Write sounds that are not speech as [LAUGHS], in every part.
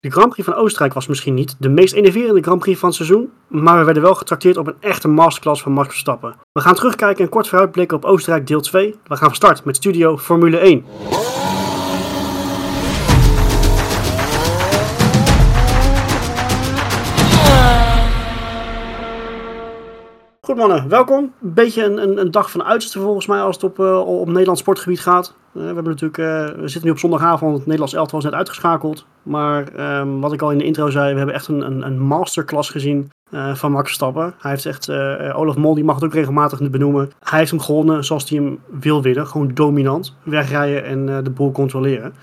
De Grand Prix van Oostenrijk was misschien niet de meest enerverende Grand Prix van het seizoen, maar we werden wel getrakteerd op een echte masterclass van Max Verstappen. We gaan terugkijken en kort vooruitblikken op Oostenrijk deel 2. We gaan van start met Studio Formule 1. Goed mannen, welkom. Een beetje een, een, een dag van uiterste volgens mij als het op, uh, op Nederlands sportgebied gaat. Uh, we, hebben natuurlijk, uh, we zitten nu op zondagavond, het Nederlands elftal was net uitgeschakeld. Maar um, wat ik al in de intro zei, we hebben echt een, een, een masterclass gezien van Max Verstappen. Hij heeft echt, Olaf Mol die mag het ook regelmatig benoemen. Hij heeft hem gewonnen zoals hij hem wil winnen. Gewoon dominant. Wegrijden en de boel controleren.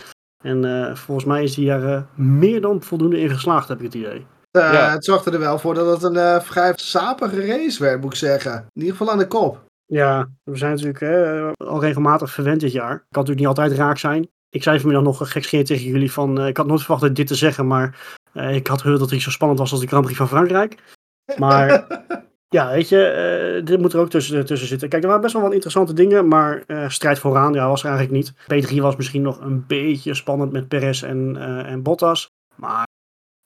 En volgens mij is hij er meer dan voldoende in geslaagd, heb ik het idee. Uh, ja. Het zorgde er wel voor dat het een uh, vrij sapige race werd, moet ik zeggen. In ieder geval aan de kop. Ja, we zijn natuurlijk uh, al regelmatig verwend dit jaar. Kan natuurlijk niet altijd raak zijn. Ik zei vanmiddag nog gekscherend tegen jullie van... ik had nooit verwacht dit te zeggen, maar... ik had gehoord dat het niet zo spannend was als de Grand Prix van Frankrijk. Maar [LAUGHS] ja, weet je, dit moet er ook tussen, tussen zitten. Kijk, er waren best wel wat interessante dingen, maar strijd vooraan ja, was er eigenlijk niet. P3 was misschien nog een beetje spannend met Perez en, en Bottas. Maar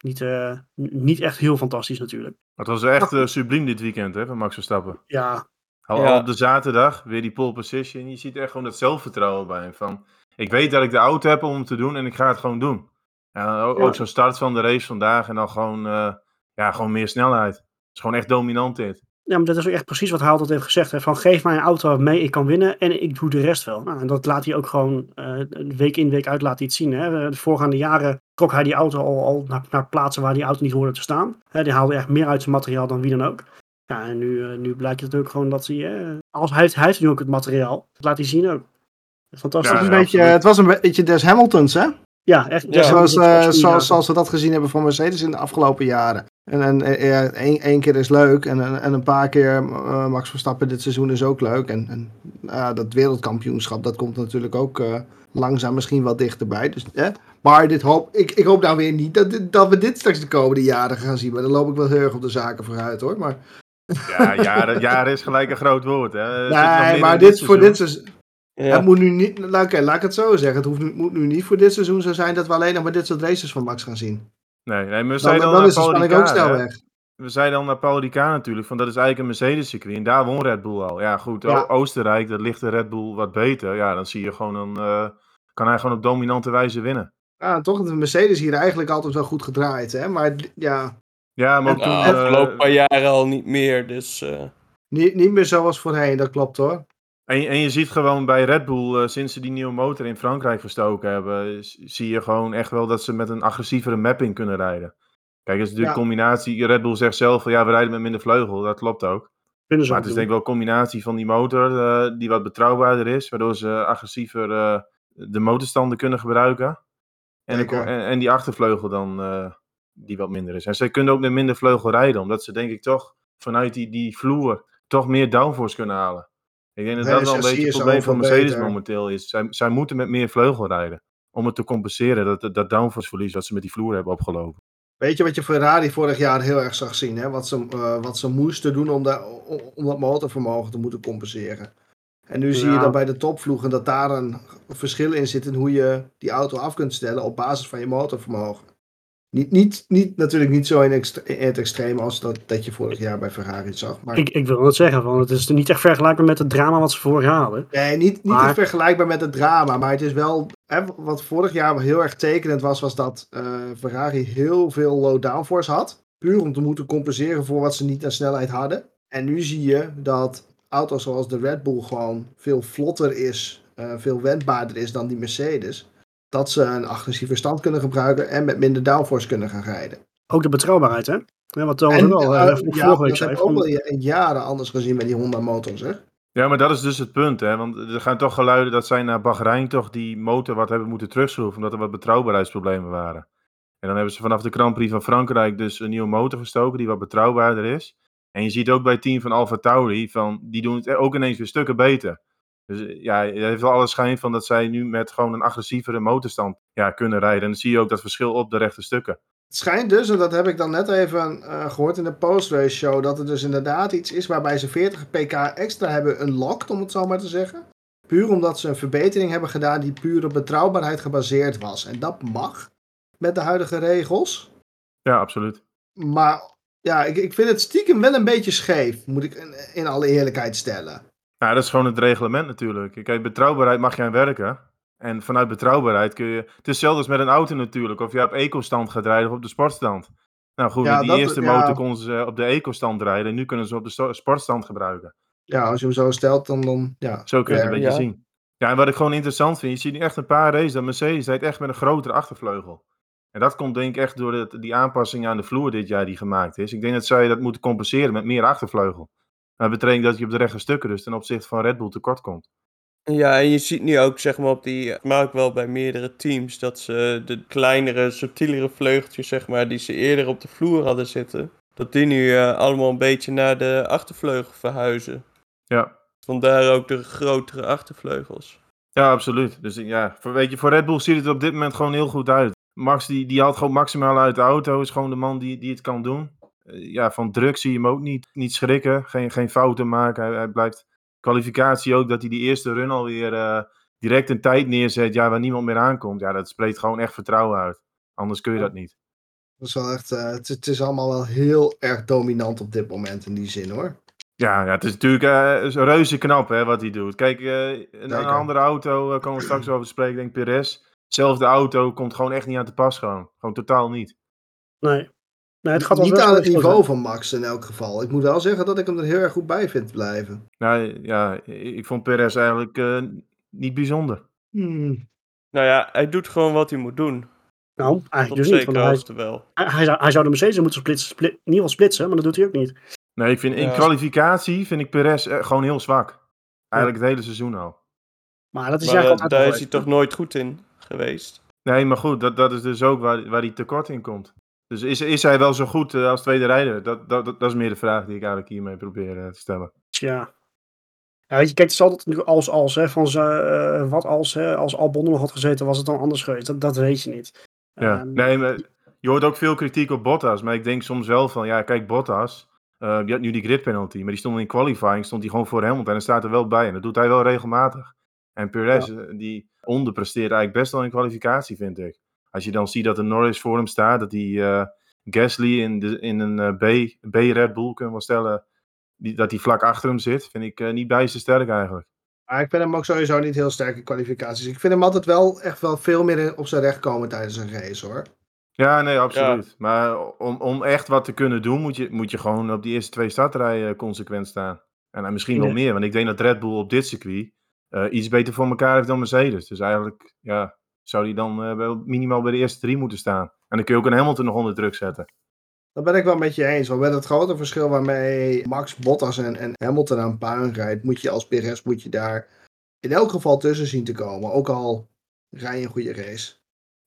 niet, uh, niet echt heel fantastisch natuurlijk. Het was echt uh, subliem dit weekend hè, van Max Verstappen. Ja. Al, ja. op de zaterdag, weer die pole position. Je ziet echt gewoon het zelfvertrouwen bij hem. Van, ik weet dat ik de auto heb om het te doen en ik ga het gewoon doen. En ook, ja. ook zo'n start van de race vandaag en dan gewoon, uh, ja, gewoon meer snelheid. Het is gewoon echt dominant dit. Ja, maar dat is ook echt precies wat hij altijd heeft gezegd. Hè? Van geef mij een auto waarmee ik kan winnen en ik doe de rest wel. Nou, en dat laat hij ook gewoon uh, week in week uit laat hij het zien. Hè? De voorgaande jaren trok hij die auto al, al naar, naar, plaatsen waar die auto niet hoorde te staan. Hè? Die haalde echt meer uit zijn materiaal dan wie dan ook. Ja, en nu, uh, nu blijkt het ook gewoon dat hij, uh, als hij heeft, hij heeft nu ook het materiaal, dat laat hij zien ook. Fantastisch. Ja, een beetje, het was een beetje des Hamiltons, hè? Ja, echt. Ja, zoals, uh, zoals, zoals, we dat gezien hebben van Mercedes in de afgelopen jaren. En, en ja, één, één keer is leuk en, en, en een paar keer uh, Max Verstappen dit seizoen is ook leuk. En, en uh, dat wereldkampioenschap, dat komt natuurlijk ook uh, langzaam misschien wat dichterbij. Dus, eh? Maar dit hoop, ik, ik hoop nou weer niet dat, dat we dit straks de komende jaren gaan zien. Maar dan loop ik wel heel erg op de zaken vooruit hoor. Maar... Ja, jaren, jaren is gelijk een groot woord. Hè. Nee, maar dit, dit voor dit seizoen... Ja. Het moet nu niet, nou, okay, laat ik het zo zeggen. Het hoeft nu, moet nu niet voor dit seizoen zo zijn dat we alleen nog maar dit soort races van Max gaan zien. Nee, nee maar we zijn dan, dan, dan is de spanning ook snel weg. We zeiden dan naar Paul Ricard natuurlijk, van dat is eigenlijk een Mercedes-circuit. En daar won Red Bull al. Ja, goed, ja. Oostenrijk, dat ligt de Red Bull wat beter. Ja, dan zie je gewoon, dan uh, kan hij gewoon op dominante wijze winnen. Ja, toch de Mercedes hier eigenlijk altijd wel goed gedraaid, hè. Maar ja... Ja, maar toen... Nou, de afgelopen uh, paar jaren al niet meer, dus... Uh... Niet, niet meer zoals voorheen, dat klopt hoor. En, en je ziet gewoon bij Red Bull, uh, sinds ze die nieuwe motor in Frankrijk verstoken hebben, zie je gewoon echt wel dat ze met een agressievere mapping kunnen rijden. Kijk, het is natuurlijk ja. combinatie. Red Bull zegt zelf van ja, we rijden met minder vleugel. Dat klopt ook. Maar het is denk ik wel een combinatie van die motor uh, die wat betrouwbaarder is, waardoor ze agressiever uh, de motorstanden kunnen gebruiken. En, de, en, en, die achtervleugel dan uh, die wat minder is. En ze kunnen ook met minder vleugel rijden, omdat ze denk ik toch vanuit die, die vloer toch meer downforce kunnen halen. Ik denk dat nee, dat wel een beetje het probleem van Mercedes beter. momenteel is. Zij, zij moeten met meer vleugel rijden. Om het te compenseren, dat, dat downforce verlies dat ze met die vloer hebben opgelopen. Weet je wat je Ferrari vorig jaar heel erg zag zien? Hè? Wat, ze, uh, wat ze moesten doen om, de, om dat motorvermogen te moeten compenseren. En nu ja. zie je dat bij de topvloegen dat daar een verschil in zit in hoe je die auto af kunt stellen op basis van je motorvermogen. Niet, niet, niet, natuurlijk niet zo in, extre in het extreem als dat, dat je vorig jaar bij Ferrari zag. Maar... Ik, ik wil het zeggen, want het is niet echt vergelijkbaar met het drama wat ze vorig jaar hadden. Nee, niet, niet maar... echt vergelijkbaar met het drama, maar het is wel... Hè, wat vorig jaar heel erg tekenend was, was dat uh, Ferrari heel veel low downforce had. Puur om te moeten compenseren voor wat ze niet aan snelheid hadden. En nu zie je dat auto's zoals de Red Bull gewoon veel vlotter is, uh, veel wendbaarder is dan die Mercedes dat ze een agressieve stand kunnen gebruiken en met minder downforce kunnen gaan rijden. Ook de betrouwbaarheid, hè? Ja, wat Thomas ook al uh, ja, vorige week zei. Dat heb ik ook al in jaren anders gezien met die Honda motors, hè? Ja, maar dat is dus het punt, hè? Want er gaan toch geluiden dat zij naar Bahrein toch die motor wat hebben moeten terugschroeven, omdat er wat betrouwbaarheidsproblemen waren. En dan hebben ze vanaf de Grand Prix van Frankrijk dus een nieuwe motor gestoken die wat betrouwbaarder is. En je ziet ook bij het team van Alfa Tauri, van, die doen het ook ineens weer stukken beter. Dus ja, het heeft wel alle schijn van dat zij nu met gewoon een agressievere motorstand ja, kunnen rijden. En dan zie je ook dat verschil op de rechte stukken. Het schijnt dus, en dat heb ik dan net even uh, gehoord in de post-race show, dat er dus inderdaad iets is waarbij ze 40 pk extra hebben unlocked, om het zo maar te zeggen. Puur omdat ze een verbetering hebben gedaan die puur op betrouwbaarheid gebaseerd was. En dat mag. met de huidige regels. Ja, absoluut. Maar ja, ik, ik vind het stiekem wel een beetje scheef, moet ik in, in alle eerlijkheid stellen. Ja, dat is gewoon het reglement natuurlijk. Kijk, betrouwbaarheid mag je aan werken. En vanuit betrouwbaarheid kun je... Het is hetzelfde als met een auto natuurlijk. Of je op eco-stand gaat rijden of op de sportstand. Nou goed, Ja, die dat- eerste ja. motor konden ze op de eco-stand rijden. En nu kunnen ze op de sportstand gebruiken. Ja, als je hem zo stelt, dan, dan ja. Zo kun je het een beetje Ja. zien. Ja, en wat ik gewoon interessant vind, je ziet nu echt een paar races dat Mercedes rijdt echt met een grotere achtervleugel. En dat komt denk ik echt door de, die aanpassing aan de vloer dit jaar die gemaakt is. Ik denk dat zij dat moeten compenseren met meer achtervleugel. Dat betekent dat je op de rechte stukken dus ten opzichte van Red Bull tekort komt. Ja, en je ziet nu ook, zeg maar, op die, maar ook wel bij meerdere teams, dat ze de kleinere, subtielere vleugeltjes, zeg maar, die ze eerder op de vloer hadden zitten, dat die nu eh, allemaal een beetje naar de achtervleugel verhuizen. Ja, Vandaar ook de grotere achtervleugels. ja absoluut. Dus ja, voor, weet je, voor Red Bull ziet het op dit moment gewoon heel goed uit. Max die, die haalt gewoon maximaal uit de auto, is gewoon de man die, die het kan doen. Eh, ja, van druk zie je hem ook niet, niet schrikken, geen, geen fouten maken. Hij, hij blijft kwalificatie ook, dat hij die eerste run alweer eh direct een tijd neerzet, ja, waar niemand meer aankomt. Ja, dat spreekt gewoon echt vertrouwen uit. Anders kun je dat niet. Dat is wel echt, eh, het, het is allemaal wel heel erg dominant op dit moment in die zin hoor. Ja, ja het is natuurlijk eh, is reuze knap hè, wat hij doet. Kijk, eh, een, een andere auto, uh, komen we straks over te spreken, denk ik Perez. Zelfde auto komt gewoon echt niet aan te pas gewoon. Gewoon totaal niet. Nee. Nee het gaat wel Niet aan het niveau van Max in elk geval. Ik moet wel zeggen dat ik hem er heel erg goed bij vind blijven. Nou ja, ik vond Perez eigenlijk eh, niet bijzonder. Hmm. Nou ja, hij doet gewoon wat hij moet doen. Nou, Tot eigenlijk dus niet. Want hij, wel. hij, hij zou, hij zou de Mercedes moeten splitsen, split, in ieder geval splitsen, maar dat doet hij ook niet. Nee, ik vind in Ja. kwalificatie vind ik Perez eh, gewoon heel zwak. Eigenlijk het hele seizoen al. Maar dat is Maar eigenlijk eh, daar is hij toch nooit goed in geweest. Nee, maar goed, dat, dat is dus ook waar, waar hij tekort in komt. Dus is, is hij wel zo goed eh, als tweede rijder? Dat, dat, dat, dat is meer de vraag die ik eigenlijk hiermee probeer eh, te stellen. Ja. Ja, weet je, kijk, het is altijd natuurlijk als als, hè, van ze, eh, wat als, hè, als Albon nog had gezeten, was het dan anders geweest. Dat, dat weet je niet. Ja, Ehm, nee, maar je hoort ook veel kritiek op Bottas. Maar ik denk soms wel van, ja, kijk, Bottas, die had nu die grid penalty. Maar die stond in qualifying, stond hij gewoon voor Hamilton. En hij staat er wel bij. En dat doet hij wel regelmatig. En Perez, die onderpresteert eigenlijk best wel in kwalificatie, vind ik. Als je dan ziet dat de Norris voor hem staat, dat die eh, Gasly in, de, in een eh, B, B Red Bull, kunnen we wel stellen, die, dat hij vlak achter hem zit, vind ik eh, niet bijster sterk eigenlijk. Maar ik vind hem ook sowieso niet heel sterk in kwalificaties. Ik vind hem altijd wel echt wel veel meer op zijn recht komen tijdens een race hoor. Ja, nee, absoluut. Maar om, om echt wat te kunnen doen, moet je, moet je gewoon op die eerste twee startrijen consequent staan. En misschien wel Ja. meer, want ik denk dat Red Bull op dit circuit iets beter voor elkaar heeft dan Mercedes. Dus eigenlijk ja, zou die dan wel minimaal bij de eerste drie moeten staan. En dan kun je ook een Hamilton nog onder druk zetten. Dat ben ik wel met je eens. Want met het grote verschil waarmee Max, Bottas en, en Hamilton aan puin rijdt, moet je als Perez moet je daar in elk geval tussen zien te komen. Ook al rij je een goede race.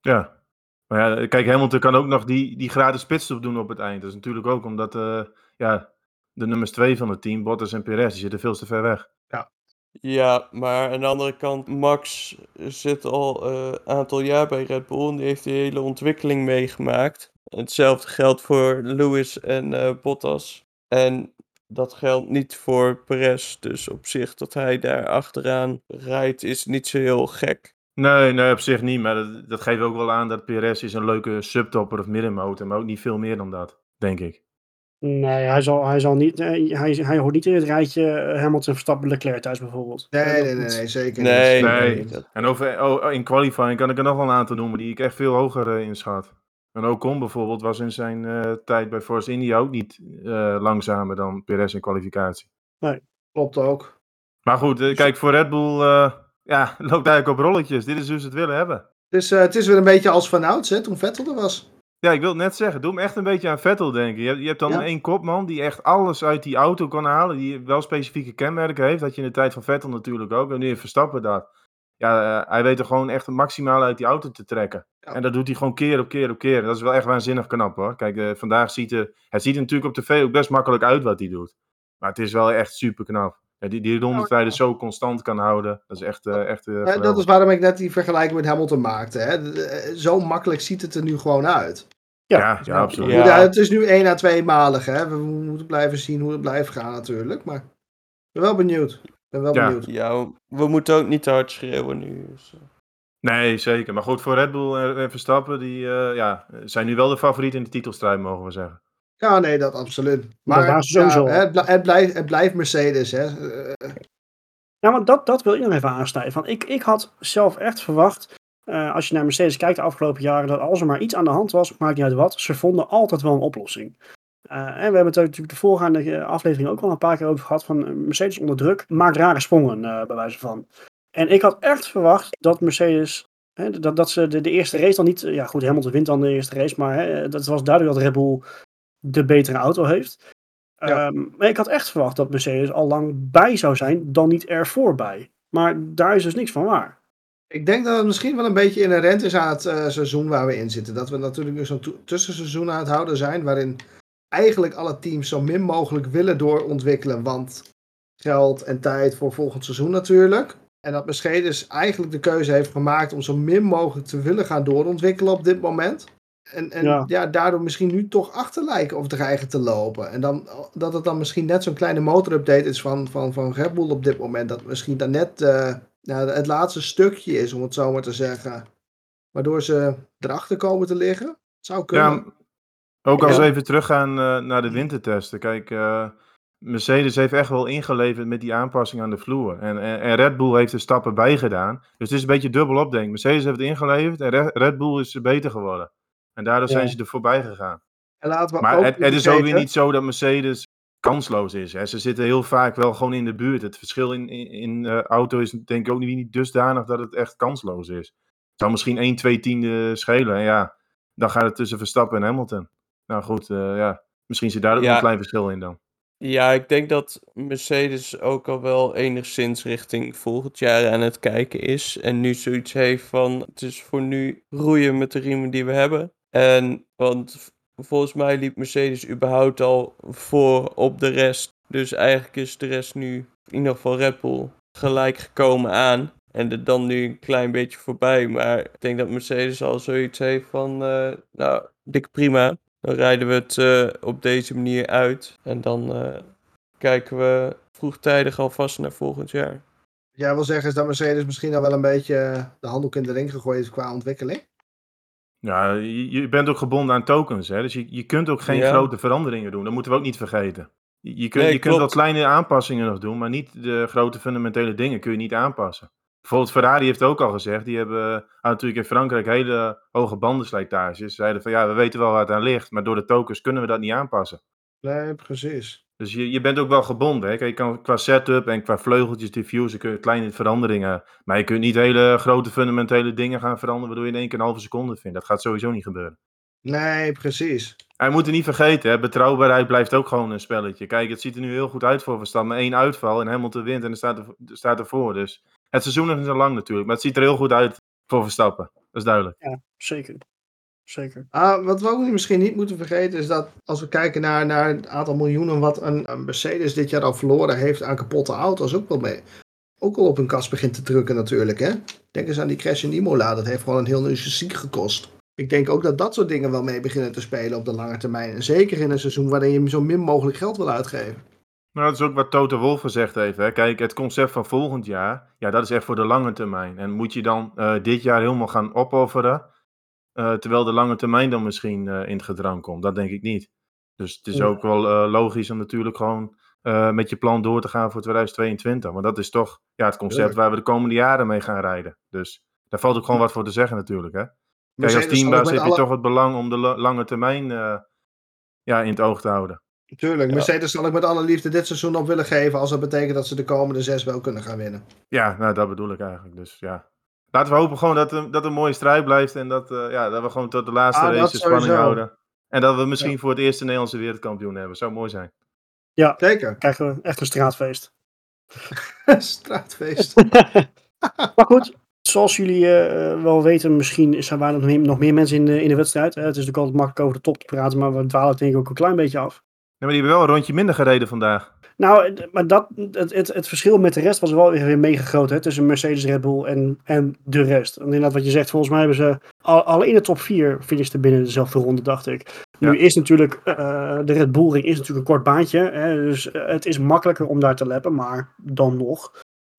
Ja. Maar ja, kijk, Hamilton kan ook nog die, die gratis pitstop doen op het eind. Dat is natuurlijk ook omdat eh, ja, de nummers twee van het team, Bottas en Perez, die zitten veel te ver weg. Ja, maar aan de andere kant, Max zit al een aantal jaar bij Red Bull en die heeft die hele ontwikkeling meegemaakt. Hetzelfde geldt voor Lewis en eh, Bottas. En dat geldt niet voor Perez. Dus op zich dat hij daar achteraan rijdt is niet zo heel gek. Nee, nee, op zich niet. Maar dat, dat geeft ook wel aan dat Perez is een leuke subtopper of middenmotor. Maar ook niet veel meer dan dat, denk ik. Nee, hij, zal, hij, zal niet, eh, hij, hij hoort niet in het rijtje eh, Hamilton, Verstappen, Leclerc thuis bijvoorbeeld. Nee, Eh, nee, nee, nee, zeker Nee, niet. Nee. nee, En over, oh, oh, in qualifying kan ik er nog wel een aantal noemen die ik echt veel hoger eh, inschat. En Ocon bijvoorbeeld was in zijn eh, tijd bij Force India ook niet eh, langzamer dan Perez in kwalificatie. Klopt ook. Maar goed, eh, kijk, voor Red Bull eh, ja, [LAUGHS] loopt eigenlijk op rolletjes. Dit is hoe ze het willen hebben. Dus eh, het is weer een beetje als Van Ouds, hè, toen Vettel er was. Ja, ik wil het net zeggen. Doe me echt een beetje aan Vettel denken. Je hebt, je hebt dan Ja. één kopman die echt alles uit die auto kan halen. Die wel specifieke kenmerken heeft. Dat je in de tijd van Vettel natuurlijk ook. En nu heeft Verstappen dat. Ja, eh, hij weet er gewoon echt het maximaal uit die auto te trekken. Ja. En dat doet hij gewoon keer op keer op keer. Dat is wel echt waanzinnig knap hoor. Kijk, eh, vandaag ziet er, het ziet er natuurlijk op tv ook best makkelijk uit wat hij doet. Maar het is wel echt super knap. Ja, die, die rondetijden zo constant kan houden. Dat is echt, eh, echt dat is waarom ik net die vergelijking met Hamilton maakte. Hè. Zo makkelijk ziet het er nu gewoon uit. Ja, ja, absoluut. Ja. Ja. het is nu één à twee malig. Hè. We moeten blijven zien hoe het blijft gaan natuurlijk. Maar ik ben wel benieuwd. Ben wel Ja. benieuwd. ja, we moeten ook niet te hard schreeuwen nu. Dus, eh. Nee, zeker. Maar goed, voor Red Bull en Verstappen, die uh, ja, zijn nu wel de favoriet in de titelstrijd, mogen we zeggen. Ja, nee, dat absoluut. Maar dat sowieso. Ja, het, het, blijft, het blijft Mercedes, hè. Ja, maar dat, dat wil ik nog even aansnijden. Van, ik, ik had zelf echt verwacht, uh, als je naar Mercedes kijkt de afgelopen jaren, dat als er maar iets aan de hand was, maakt niet uit wat, ze vonden altijd wel een oplossing. Uh, en we hebben het natuurlijk de voorgaande aflevering ook al een paar keer over gehad van Mercedes onder druk maakt rare sprongen, uh, bij wijze van. En ik had echt verwacht dat Mercedes, hè, dat, dat ze de, de, eerste race dan niet, ja goed, Hamilton wint dan de eerste race, maar hè, dat was duidelijk dat Red Bull de betere auto heeft. Ja. Um, maar ik had echt verwacht dat Mercedes al lang bij zou zijn, dan niet ervoor bij. Maar daar is dus niks van waar. Ik denk dat het misschien wel een beetje inherent is aan het uh, seizoen waar we in zitten. Dat we natuurlijk nu zo'n tussenseizoen aan het houden zijn, waarin eigenlijk alle teams zo min mogelijk willen doorontwikkelen, want geld en tijd voor volgend seizoen natuurlijk. En dat Mercedes eigenlijk de keuze heeft gemaakt om zo min mogelijk te willen gaan doorontwikkelen op dit moment. En, en ja. ja. daardoor misschien nu toch achter lijken of dreigen te lopen. En dan, dat het dan misschien net zo'n kleine motorupdate is van, van, van Red Bull op dit moment. Dat misschien dan net uh, nou, het laatste stukje is, om het zo maar te zeggen. Waardoor ze erachter komen te liggen. Het zou kunnen. Ja, ook als we even teruggaan uh, naar de wintertesten. Kijk, uh, Mercedes heeft echt wel ingeleverd met die aanpassing aan de vloer. En, en, en, Red Bull heeft er stappen bij gedaan. Dus het is een beetje dubbel opdenken. Mercedes heeft het ingeleverd en Red Bull is beter geworden. En daardoor zijn ze er voorbij gegaan. En laten we maar het, het, is ook weer niet zo dat Mercedes kansloos is. Hè. Ze zitten heel vaak wel gewoon in de buurt. Het verschil in, in, in uh, auto is denk ik ook niet, dusdanig dat het echt kansloos is. Het zou misschien 1, 2 tiende schelen. En ja, dan gaat het tussen Verstappen en Hamilton. Nou goed, uh, ja. misschien zit daar ook ja. een klein verschil in dan. Ja, ik denk dat Mercedes ook al wel enigszins richting volgend jaar aan het kijken is. En nu zoiets heeft van, het is voor nu roeien met de riemen die we hebben. En, want volgens mij liep Mercedes überhaupt al voor op de rest. Dus eigenlijk is de rest nu, in ieder geval Red gelijk gekomen aan. En er dan nu een klein beetje voorbij. Maar ik denk dat Mercedes al zoiets heeft van, uh, nou, dik prima. Dan rijden we het uh, op deze manier uit. En dan uh, kijken we vroegtijdig alvast naar volgend jaar. Jij wil zeggen is dat Mercedes misschien al wel een beetje de handdoek in de ring gegooid is qua ontwikkeling? Ja, je, bent ook gebonden aan tokens. Hè? Dus je, je kunt ook geen ja. grote veranderingen doen. Dat moeten we ook niet vergeten. Je, kunt, nee, je kunt wel kleine aanpassingen nog doen, maar niet de grote fundamentele dingen kun je niet aanpassen. Bijvoorbeeld Ferrari heeft ook al gezegd, die hebben natuurlijk in Frankrijk hele hoge bandenslijtages. Ze zeiden van ja, we weten wel waar het aan ligt, maar door de tokens kunnen we dat niet aanpassen. Nee, precies. Dus je, je bent ook wel gebonden. Hè? Kijk, je kan qua setup en qua vleugeltjes, diffuser, kun je kleine veranderingen. Maar je kunt niet hele grote fundamentele dingen gaan veranderen, waardoor je in één keer een halve seconde vindt. Dat gaat sowieso niet gebeuren. Nee, precies. En we moeten niet vergeten, hè, betrouwbaarheid blijft ook gewoon een spelletje. Kijk, het ziet er nu heel goed uit voor Verstappen. Maar één uitval en Hamilton wint en er staat, er, staat ervoor. Dus het seizoen is nog lang natuurlijk, maar het ziet er heel goed uit voor Verstappen. Dat is duidelijk. Ja, zeker. Zeker. Ah, wat we ook misschien niet moeten vergeten is dat als we kijken naar, naar het aantal miljoenen wat een, een Mercedes dit jaar al verloren heeft aan kapotte auto's, ook wel mee. Ook al op hun kast begint te drukken natuurlijk. Hè? Denk eens aan die crash in Imola, dat heeft gewoon een heel nieuw chassis gekost. Ik denk ook dat dat soort dingen wel mee beginnen te spelen op de lange termijn. En zeker in een seizoen waarin je zo min mogelijk geld wil uitgeven. Nou, dat is ook wat Toto Wolff gezegd heeft. Hè. Kijk, het concept van volgend jaar, ja, dat is echt voor de lange termijn. En moet je dan uh, dit jaar helemaal gaan opofferen, terwijl de lange termijn dan misschien uh, in het gedrang komt? Dat denk ik niet. Dus het is ook wel logisch om natuurlijk gewoon met je plan door te gaan voor 2022. Want dat is toch ja, het concept waar we de komende jaren mee gaan rijden. Dus daar valt ook gewoon wat voor te zeggen natuurlijk. Hè. Kijk, als teambaas heb je alle... toch het belang om de lange termijn ja, in het oog te houden. Tuurlijk, Mercedes zal ik met alle liefde dit seizoen op willen geven als dat betekent dat ze de komende zes wel kunnen gaan winnen. Ja, nou dat bedoel ik eigenlijk. Dus ja. Laten we hopen gewoon dat, er, dat een mooie strijd blijft en dat, uh, ja, dat we gewoon tot de laatste ah, race spanning houden. En dat we misschien ja. voor het eerste Nederlandse wereldkampioen hebben. Zou mooi zijn. Ja, zeker. Krijgen we echt een straatfeest. [LAUGHS] straatfeest. [LAUGHS] [LAUGHS] maar goed, zoals jullie uh, wel weten, misschien zijn er nog meer, nog meer mensen in de, in de wedstrijd. het is natuurlijk altijd makkelijk over de top te praten, maar we dwalen denk ik ook een klein beetje af. Ja, maar die hebben wel een rondje minder gereden vandaag. Nou, maar dat, het, het, het verschil met de rest was wel weer mega groot hè, tussen Mercedes, Red Bull en, en de rest. En inderdaad, wat je zegt, volgens mij hebben ze al, al in de top 4 finishten binnen dezelfde ronde, dacht ik. Ja. Nu is natuurlijk, uh, de Red Bull ring is natuurlijk een kort baantje, hè, dus het is makkelijker om daar te lappen, maar dan nog,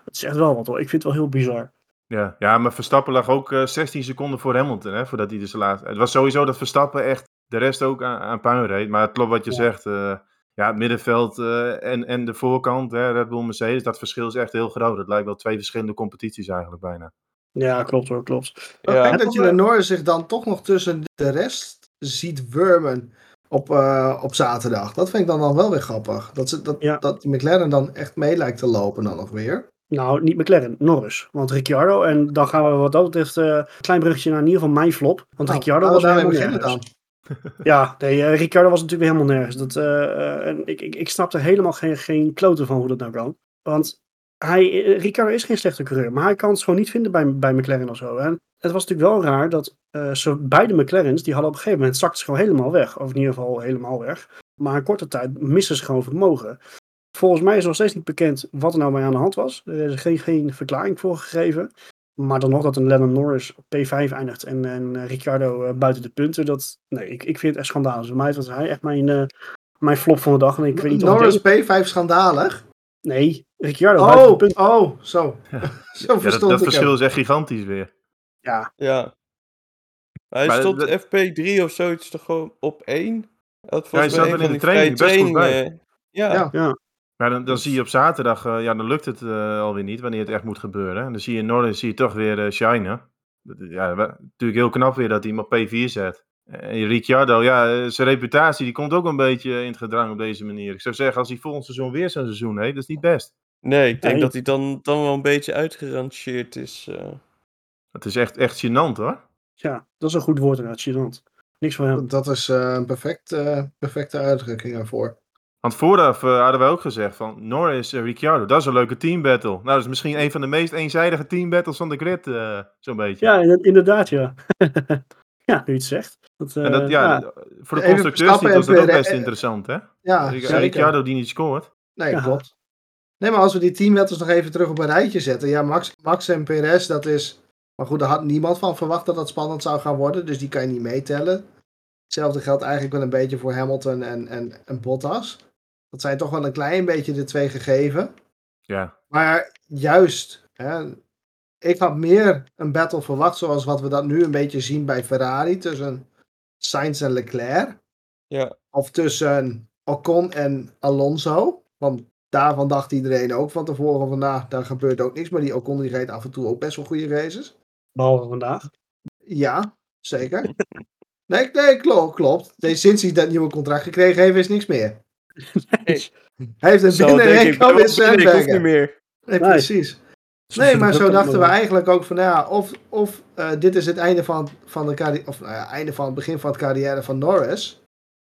het is echt wel wat hoor. Ik vind het wel heel bizar. Ja, ja, maar Verstappen lag ook eh 16 seconden voor Hamilton, hè, voordat hij de laat. Het was sowieso dat Verstappen echt de rest ook aan, aan puin reed. Maar het klopt wat je Ja. zegt. eh, ja, het middenveld eh, en, en de voorkant, hè, Red Bull Mercedes, dat verschil is echt heel groot. Het lijkt wel twee verschillende competities eigenlijk bijna. Ja, klopt hoor, klopt. Ik Ja. denk dat je Norris zich dan toch nog tussen de rest ziet wurmen op, eh, op zaterdag. Dat vind ik dan, dan wel weer grappig. Dat, ze, dat, Ja. dat McLaren dan echt mee lijkt te lopen dan nog weer. Nou, niet McLaren, Norris. Want Ricciardo, en dan gaan we wat dat betreft eh, een klein bruggetje naar in ieder geval mijn flop. Want Nou, Ricciardo was daarmee helemaal beginnen dan. [LAUGHS] Ja, nee, eh, Ricciardo was natuurlijk helemaal nergens. Dat, eh, eh, en ik, ik, ik snapte helemaal geen, geen kloten van hoe dat nou kan. Want hij, Ricciardo is geen slechte coureur, maar hij kan het gewoon niet vinden bij, bij McLaren of zo. En het was natuurlijk wel raar dat zo, beide McLaren's, die hadden op een gegeven moment zakten ze gewoon helemaal weg. Of in ieder geval helemaal weg. Maar in korte tijd missen ze gewoon vermogen. Volgens mij is nog steeds niet bekend wat er nou mee aan de hand was. Er is geen, geen verklaring voor gegeven. Maar dan nog dat een Lennon Norris op P5 eindigt en, en eh, Ricciardo eh, buiten de punten. Dat, nee, ik, ik vind het echt schandalig. Voor mij was hij echt mijn, eh, mijn flop van de dag. En ik weet niet of Norris het- P5 schandalig. Nee, Ricciardo buiten de Oh, punten. oh, zo. Ja. [LAUGHS] zo Ja, dat, verstond dat ik verschil hem. is echt gigantisch weer. Ja, Ja. Hij Maar stond dat- FP3 of zoiets toch gewoon op 1? Dat hij was zat bij er een in van de die training best goed bij. trainingen. Ja. Ja. Maar dan, dan zie je op zaterdag, eh, ja, dan lukt het eh, alweer niet wanneer het echt moet gebeuren. En dan zie je Norris zie je toch weer eh shinen. Dat is- Ja, natuurlijk heel knap weer dat hij hem op P4 zet. En Ricciardo, ja, zijn reputatie die komt ook een beetje in het gedrang op deze manier. Ik zou zeggen, als hij volgend seizoen weer zo'n seizoen heeft, dat is niet best. Nee, ik denk Nee. dat hij dan, dan wel een beetje uitgerangeerd is. eh. Het is echt, echt gênant hoor. ja, dat is een goed woord inderdaad, gênant. Niks van hem. Dat is eh, een perfect, eh, perfecte uitdrukking ervoor. Want vooraf eh, hadden wij ook gezegd van Norris en Ricciardo, dat is een leuke teambattle. Nou, dat is misschien een van de meest eenzijdige teambattles van de grid, eh, zo'n beetje. Ja, in- inderdaad, ja. [LAUGHS] ja, nu je het zegt. Dat, En dat, eh, ja, ja. voor de constructeurs was dat ook best interessant, hè? Ja. Ricciardo die niet scoort. Nee, Ja. klopt. Nee, maar als we die teamwetters nog even terug op een rijtje zetten. Ja, Max, Max en Perez, dat is... Maar goed, daar had niemand van verwacht dat dat spannend zou gaan worden. Dus die kan je niet meetellen. Hetzelfde geldt eigenlijk wel een beetje voor Hamilton en, en, en Bottas. Dat zijn toch wel een klein beetje de twee gegeven. Ja, Maar juist, hè, ik had meer een battle verwacht zoals wat we dat nu een beetje zien bij Ferrari tussen Sainz en Leclerc. ja. Of tussen Ocon en Alonso. Want daarvan dacht iedereen ook van tevoren van nou, daar gebeurt ook niks. Maar die Ocon die reed af en toe ook best wel goede races. Behalve vandaag. Ja, zeker. [LAUGHS] Nee, nee klopt, klopt. Nee, sinds hij dat nieuwe contract gekregen heeft, is niks meer. Nee. Hij heeft een binnenrekel oh, in hoef niet Sandbergen. meer. Nee, precies. Nee, maar zo dachten we eigenlijk ook van, nou ja, of, of eh, dit is het einde van, van de of nou ja, einde van het begin van het carrière van Norris.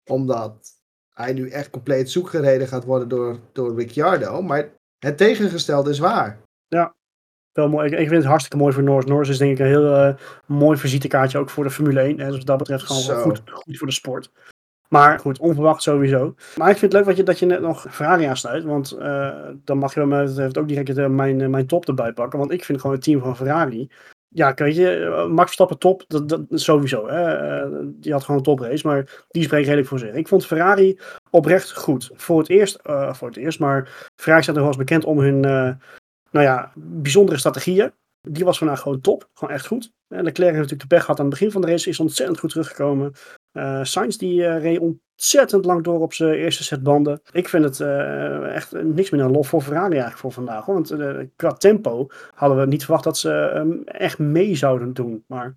Omdat hij nu echt compleet zoekgereden gaat worden door, door Ricciardo. Maar het tegengestelde is waar. Wel mooi. Ik, ik vind het hartstikke mooi voor Norris. Norris is denk ik een heel eh, mooi visitekaartje ook voor de Formule 1. Hè, dus wat dat betreft gewoon goed, goed voor de sport. Maar goed, onverwacht sowieso. Maar ik vind het leuk wat je, dat je net nog Ferrari aansluit. Want eh, dan mag je met het ook direct eh, mijn, eh, mijn top erbij pakken. Want ik vind gewoon het team van Ferrari. Ja, weet je, Max Verstappen top, dat, dat sowieso. Hè. Die had gewoon een toprace, maar die spreekt redelijk voor zich. Ik vond Ferrari oprecht goed. Voor het eerst, voor het eerst, maar Ferrari staat nog wel eens bekend om hun, nou ja, bijzondere strategieën. Die was vandaag gewoon top. Gewoon echt goed. En Leclerc heeft natuurlijk de pech gehad aan het begin van de race. Is ontzettend goed teruggekomen. Eh Sainz die eh, reed ontzettend lang door op zijn eerste set banden. Ik vind het eh, echt niks meer dan lof voor Ferrari eigenlijk voor vandaag. hoor. Want eh, qua tempo hadden we niet verwacht dat ze ehm, echt mee zouden doen. Maar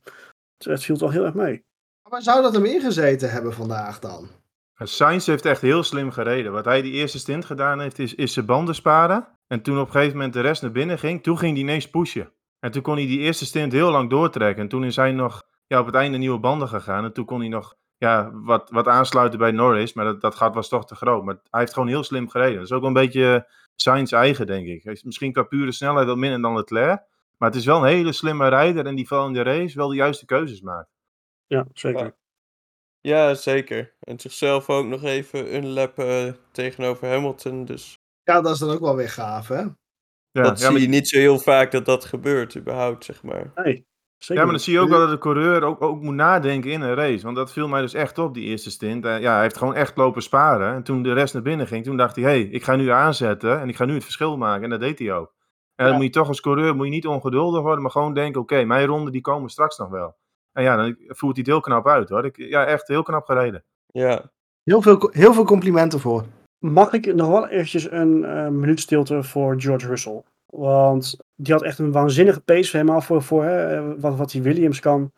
het, het viel toch heel erg mee. Maar zou dat hem ingezeten hebben vandaag dan? Sainz heeft echt heel slim gereden. Wat hij die eerste stint gedaan heeft, is, is zijn banden sparen. En toen op een gegeven moment de rest naar binnen ging, toen ging hij ineens pushen. En toen kon hij die eerste stint heel lang doortrekken. En toen is hij nog ja, op het einde nieuwe banden gegaan. En toen kon hij nog ja, wat, wat aansluiten bij Norris. Maar dat, dat gat was toch te groot. Maar hij heeft gewoon heel slim gereden. Dat is ook wel een beetje Sainz eigen, denk ik. Hij is misschien qua pure snelheid wat minder dan Leclerc. Maar het is wel een hele slimme rijder. En die vooral in de race wel de juiste keuzes maakt. Ja, zeker. Ja. Ja, zeker. En zichzelf ook nog even een lap eh, tegenover Hamilton. Dus Ja, dat is dan ook wel weer gaaf, hè? Ja, dat ja, zie maar- je niet zo heel vaak dat dat gebeurt, überhaupt, zeg maar. Nee, zeker. Ja, maar dan zie je ook wel dat de coureur ook, ook moet nadenken in een race. Want dat viel mij dus echt op, die eerste stint. Eh, ja, hij heeft gewoon echt lopen sparen. En toen de rest naar binnen ging, toen dacht hij... hé, hey, ik ga nu aanzetten en ik ga nu het verschil maken. En dat deed hij ook. En dan moet je toch als coureur moet je niet ongeduldig worden, maar gewoon denken, oké, mijn ronden die komen straks nog wel. En ja, dan voert hij het heel knap uit hoor. Ik, ja, echt heel knap gereden. Ja, Heel veel, heel veel complimenten voor. Mag ik nog wel eventjes een eh, minuut stilte voor George Russell? Want die had echt een waanzinnige pace helemaal voor, voor hè, wat, wat die Williams kan.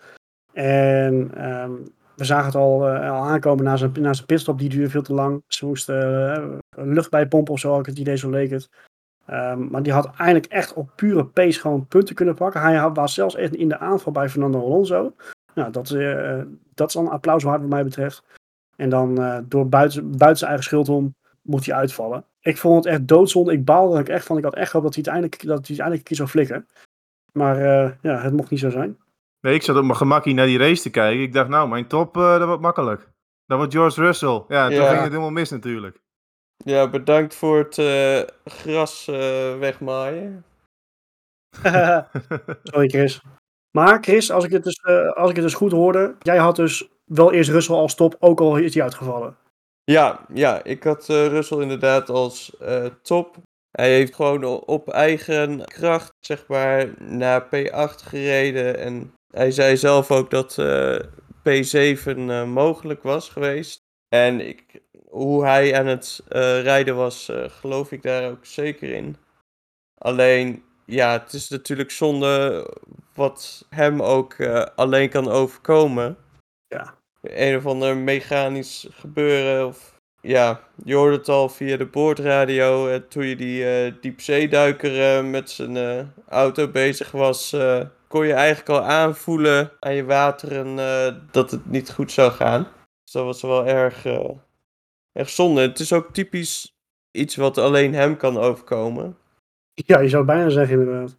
En ehm, we zagen het al, eh, al aankomen na zijn, na zijn pitstop, die duurde veel te lang. Ze moesten eh, lucht bijpompen of zo, had het idee, zo leek het. Ehm, maar die had eigenlijk echt op pure pace gewoon punten kunnen pakken. Hij was zelfs echt in de aanval bij Fernando Alonso. Nou, dat, eh, dat is een applaus waard wat mij betreft. En dan door buiten, buiten zijn eigen schuld om moet hij uitvallen. Ik vond het echt doodzonde. Ik baalde er ook echt van. Ik had echt gehoopt dat hij het eindelijk, dat hij het eindelijk een keer zou flikken. Maar eh, ja, het mocht niet zo zijn. Nee, ik zat op mijn gemakkie naar die race te kijken. Ik dacht, nou, mijn top, eh, dat wordt makkelijk. Dat wordt George Russell. Ja, en toen Ja. ging het helemaal mis natuurlijk. ja bedankt voor het eh, gras eh, wegmaaien. [LAUGHS] [LAUGHS] Sorry Chris. Maar Chris, als ik, het dus, als ik het dus goed hoorde. Jij had dus wel eerst Russell als top, ook al is hij uitgevallen. Ja, ja, ik had eh Russell inderdaad als eh, top. Hij heeft gewoon op eigen kracht, zeg maar, naar P8 gereden. En hij zei zelf ook dat eh, P7 eh, mogelijk was geweest. En ik, hoe hij aan het rijden was, geloof ik daar ook zeker in. Alleen, ja, het is natuurlijk zonde wat hem ook alleen kan overkomen. Ja. Een of ander mechanisch gebeuren. Of ja, je hoorde het al via de boordradio. eh, toen je die eh, diepzeeduiker eh, met zijn eh, auto bezig was. eh, kon je eigenlijk al aanvoelen aan je wateren eh, dat het niet goed zou gaan. Dus dat was wel erg, eh, erg zonde. Het is ook typisch iets wat alleen hem kan overkomen. Ja, je zou het bijna zeggen inderdaad.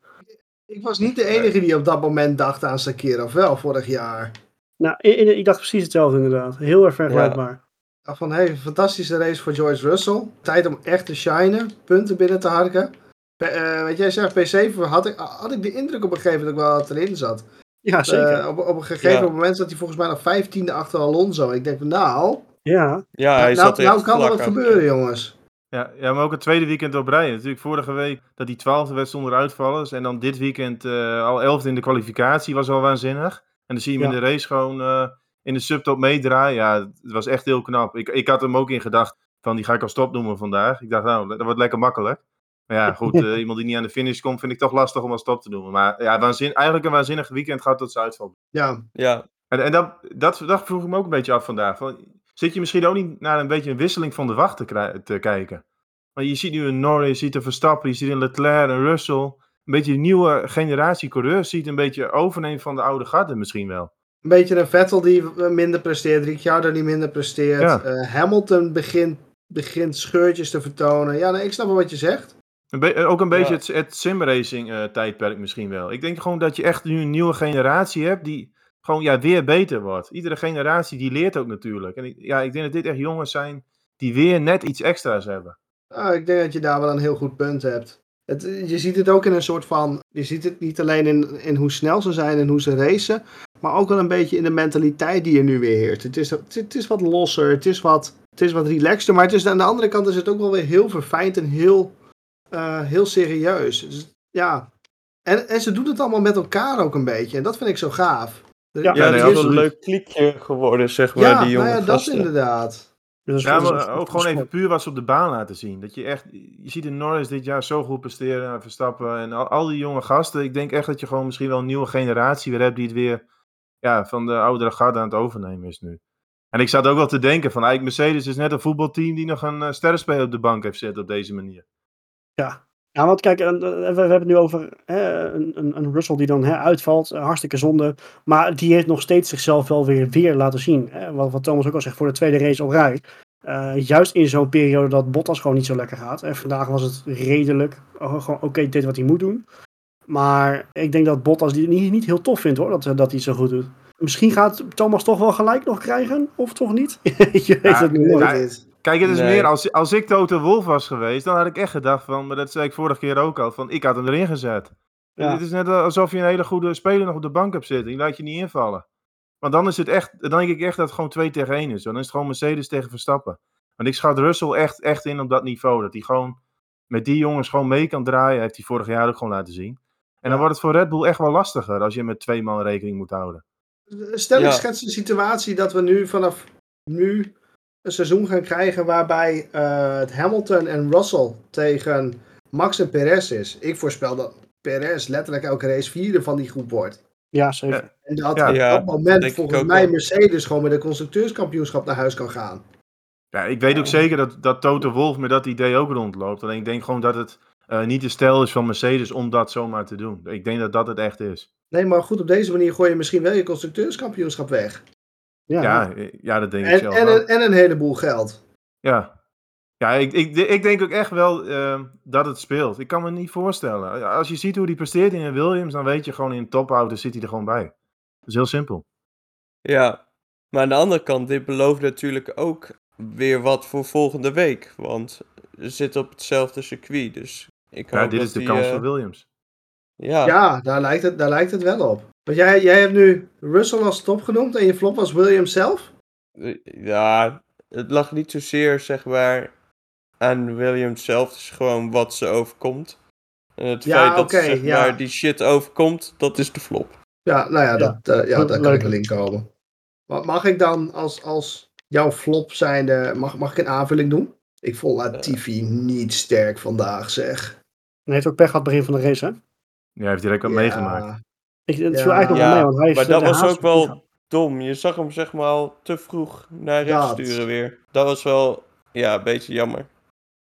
Ik was niet de enige die op dat moment dacht aan Sakira, of wel, vorig jaar. Nou, ik dacht precies hetzelfde inderdaad. Heel erg vergelijkbaar. Ik dacht van, hey, fantastische race voor George Russell. Tijd om echt te shinen, punten binnen te harken. P- eh, wat jij zegt, P7 had ik, had ik de indruk op een gegeven moment ook wel dat erin zat. Ja, zeker. Eh, op, op een gegeven Ja. moment zat hij volgens mij nog 15e achter Alonso. Ik denk van, nou, ja, Ja, hij nou, zat er nou echt kan er wat gebeuren, jongens. Ja, ja, maar ook het tweede weekend op rij. Natuurlijk vorige week dat die twaalfde werd zonder uitvallers. En dan dit weekend eh, al elfde in de kwalificatie was al waanzinnig. En dan zie je hem Ja. in de race gewoon eh, in de subtop meedraaien. Ja, het was echt heel knap. Ik, ik had hem ook in gedacht van die ga ik als stop noemen vandaag. Ik dacht nou, dat wordt lekker makkelijk. Maar ja, goed, [LAUGHS] eh, iemand die niet aan de finish komt vind ik toch lastig om als stop te noemen. Maar ja, waanzin, eigenlijk een waanzinnig weekend gaat tot zijn uitval. Ja, Ja, En, en dat, dat, dat vroeg ik me ook een beetje af vandaag. Van, zit je misschien ook niet naar een beetje een wisseling van de wacht te kijken? Want je ziet nu een Norris, je ziet een Verstappen, je ziet een Leclerc, een Russell. Een beetje een nieuwe generatie coureurs ziet een beetje overnemen van de oude garde misschien wel. een beetje een Vettel die minder presteert, Ricciardo die minder presteert. Ja. Eh, Hamilton begint, begint scheurtjes te vertonen. Ja, nee, ik snap wel wat je zegt. Een ook een beetje Ja. het, het simracing eh, tijdperk misschien wel. Ik denk gewoon dat je echt nu een nieuwe generatie hebt die gewoon ja, weer beter wordt. Iedere generatie die leert ook natuurlijk. En ik, ja, ik denk dat dit echt jongens zijn die weer net iets extra's hebben. Ah, ik denk dat je daar wel een heel goed punt hebt. Het, je ziet het ook in een soort van. Je ziet het niet alleen in, in hoe snel ze zijn en hoe ze racen. Maar ook wel een beetje in de mentaliteit die er nu weer heerst. Het is, het, het is wat losser, het is wat, het is wat relaxter. Maar het is, aan de andere kant is het ook wel weer heel verfijnd en heel, eh, heel serieus. Dus, ja. En, en ze doen het allemaal met elkaar ook een beetje. En dat vind ik zo gaaf. Ja, ja, nee, is een leuk kliekje geworden, zeg maar, Ja, die jonge nou ja, dat inderdaad. Dus Ja, maar ook gewoon even puur wat ze op de baan laten zien. Dat je echt, je ziet in Norris dit jaar zo goed presteren, Verstappen en al, al die jonge gasten. Ik denk echt dat je gewoon misschien wel een nieuwe generatie weer hebt die het weer ja, van de oudere garde aan het overnemen is nu. En ik zat ook wel te denken van, eigenlijk Mercedes is net een voetbalteam die nog een uh, sterrenspeler op de bank heeft zitten op deze manier. Ja. Ja, want kijk, eh, we, hebben het nu over hè, een, een, Russell die dan hè, uitvalt. eh, hartstikke zonde. Maar die heeft nog steeds zichzelf wel weer, weer laten zien. Hè, wat, wat Thomas ook al zegt, voor de tweede race op rij. Uh, juist in zo'n periode dat Bottas gewoon niet zo lekker gaat. En vandaag was het redelijk. Oh, gewoon oké, okay, dit wat hij moet doen. Maar ik denk dat Bottas die niet, niet heel tof vindt hoor, dat, dat hij het zo goed doet. Misschien gaat Thomas toch wel gelijk nog krijgen, of toch niet? [LAUGHS] Je weet Ja, het niet. Kijk, het is Nee. meer, als, als ik Toto Wolf was geweest, dan had ik echt gedacht van, maar dat zei ik vorige keer ook al, van ik had hem erin gezet. Ja. Het is net alsof je een hele goede speler nog op de bank hebt zitten, die laat je niet invallen. Want dan is het echt, dan denk ik echt dat het gewoon 2 tegen 1 is. Dan is het gewoon Mercedes tegen Verstappen. Want ik schat Russell echt, echt in op dat niveau, dat hij gewoon met die jongens gewoon mee kan draaien. Heeft hij vorig jaar ook gewoon laten zien. En dan wordt het voor Red Bull echt wel lastiger als je met twee man rekening moet houden. Stel ik Ja. schets de situatie dat we nu vanaf nu een seizoen gaan krijgen waarbij eh, het Hamilton en Russell tegen Max en Perez is. Ik voorspel dat Perez letterlijk elke race vierde van die groep wordt. Ja, zeker. En dat Ja. op Ja, dat moment volgens mij wel. Mercedes gewoon met een constructeurskampioenschap naar huis kan gaan. Ja, ik weet ook zeker dat, dat Toto Wolff met dat idee ook rondloopt. Alleen ik denk gewoon dat het eh, niet de stijl is van Mercedes om dat zomaar te doen. Ik denk dat dat het echt is. Nee, maar goed, op deze manier gooi je misschien wel je constructeurskampioenschap weg. Ja, Ja, ja dat denk ik En, zelf en, ook. een, en een heleboel geld. Ja, ja ik, ik, ik denk ook echt wel eh, dat het speelt. Ik kan me niet voorstellen. Als je ziet hoe hij presteert in een Williams, dan weet je gewoon in een topauto zit hij er gewoon bij. Dat is heel simpel. Ja, maar aan de andere kant, dit belooft natuurlijk ook weer wat voor volgende week. Want we zitten op hetzelfde circuit, dus ik hoop Ja, dit dat is de die, kans eh, voor Williams. Ja, Ja, daar lijkt het, daar lijkt het wel op. Want jij, jij hebt nu Russell als top genoemd en je flop was Williams zelf? eh, ja, het lag niet zozeer, zeg maar, aan Williams zelf. Het is gewoon wat ze overkomt. En het Ja, feit dat oké, zeg ja. maar, die shit overkomt, dat is de flop. Ja, nou ja, Ja. Dat, eh, ja daar kan ik wel in komen. Maar mag ik dan als, als jouw flop zijnde, mag, mag ik een aanvulling doen? Ik vond Latifi niet sterk vandaag, zeg. En hij heeft ook pech gehad begin van de race, hè? Ja, hij heeft direct wat Ja. meegemaakt. Ik, het Ja. viel eigenlijk nog wel Ja, mee, want hij Maar dat was ook wel dom. Je zag hem zeg maar al te vroeg naar rechts Dat. sturen weer. Dat was wel, ja, een beetje jammer.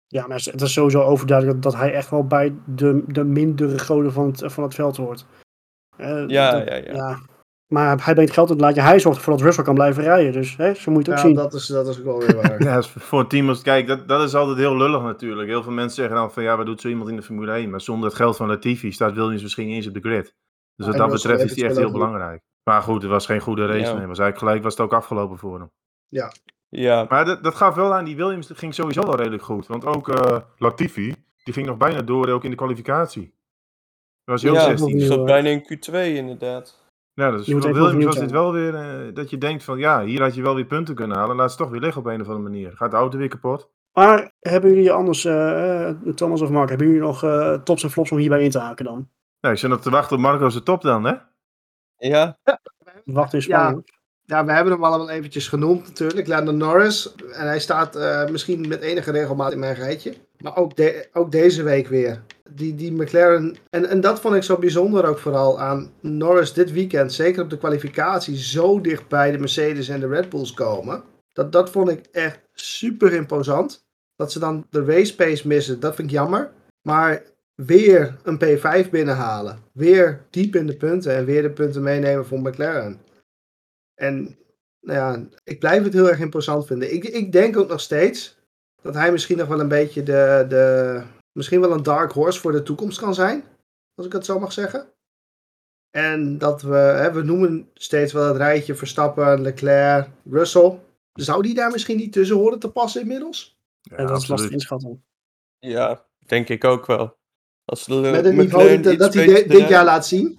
Ja, maar het is sowieso overduidelijk dat, dat hij echt wel bij de, de mindere goden van het, van het veld hoort. Eh, Ja, dat- ja, ja. Maar hij brengt geld in het laadje. Hij zorgt ervoor dat Russell kan blijven rijden. Dus hè, zo moet je het ook Ja, zien. dat is, dat is ook wel weer waar. [LAUGHS] Ja, voor een team als... Kijk, dat, dat is altijd heel lullig natuurlijk. Heel veel mensen zeggen dan van... Ja, wat doet zo iemand in de Formule 1? Maar zonder het geld van Latifi staat Williams misschien niet eens op de grid. Dus wat dat betreft is hij het echt heel belangrijk. Maar goed, het was geen goede race. Ja. Nee, was eigenlijk gelijk was het ook afgelopen voor hem. Ja, Maar dat, dat gaf wel aan, die Williams dat ging sowieso wel redelijk goed. Want ook eh, Latifi, die ging nog bijna door ook in de kwalificatie. Dat was hij ook ja 16. die Ja. zat bijna in Q2 inderdaad. Ja, dus Je moet voor Williams was dit wel weer eh, dat je denkt van ja, hier had je wel weer punten kunnen halen. Laat ze toch weer liggen op een of andere manier. Gaat de auto weer kapot? Maar hebben jullie anders, eh, Thomas of Mark, hebben jullie nog eh, tops en flops om hierbij in te haken dan? Ja, ik zit nog te wachten op Marco's de top dan, hè? Ja, Wacht in Ja. Spanje. Ja, we hebben hem allemaal eventjes genoemd natuurlijk. Lando Norris. En hij staat eh, misschien met enige regelmaat in mijn rijtje. Maar ook, de- ook deze week weer. Die, die McLaren. En, en dat vond ik zo bijzonder ook vooral aan Norris dit weekend. Zeker op de kwalificatie. Zo dicht bij de Mercedes en de Red Bulls komen. Dat, dat vond ik echt super imposant. Dat ze dan de race pace missen, dat vind ik jammer. Maar weer een P5 binnenhalen. Weer diep in de punten. En weer de punten meenemen voor McLaren. En nou ja, ik blijf het heel erg imposant vinden. Ik, ik denk ook nog steeds dat hij misschien nog wel een beetje de, de. Misschien wel een dark horse voor de toekomst kan zijn. Als ik het zo mag zeggen. En dat we. Hè, we noemen steeds wel het rijtje Verstappen, Leclerc, Russell. Zou die daar misschien niet tussen horen te passen inmiddels? Ja, en dat is lastig inschatten. ja, denk ik ook wel. Als de Met het McLaren niveau dat, hij dit, jaar laat zien.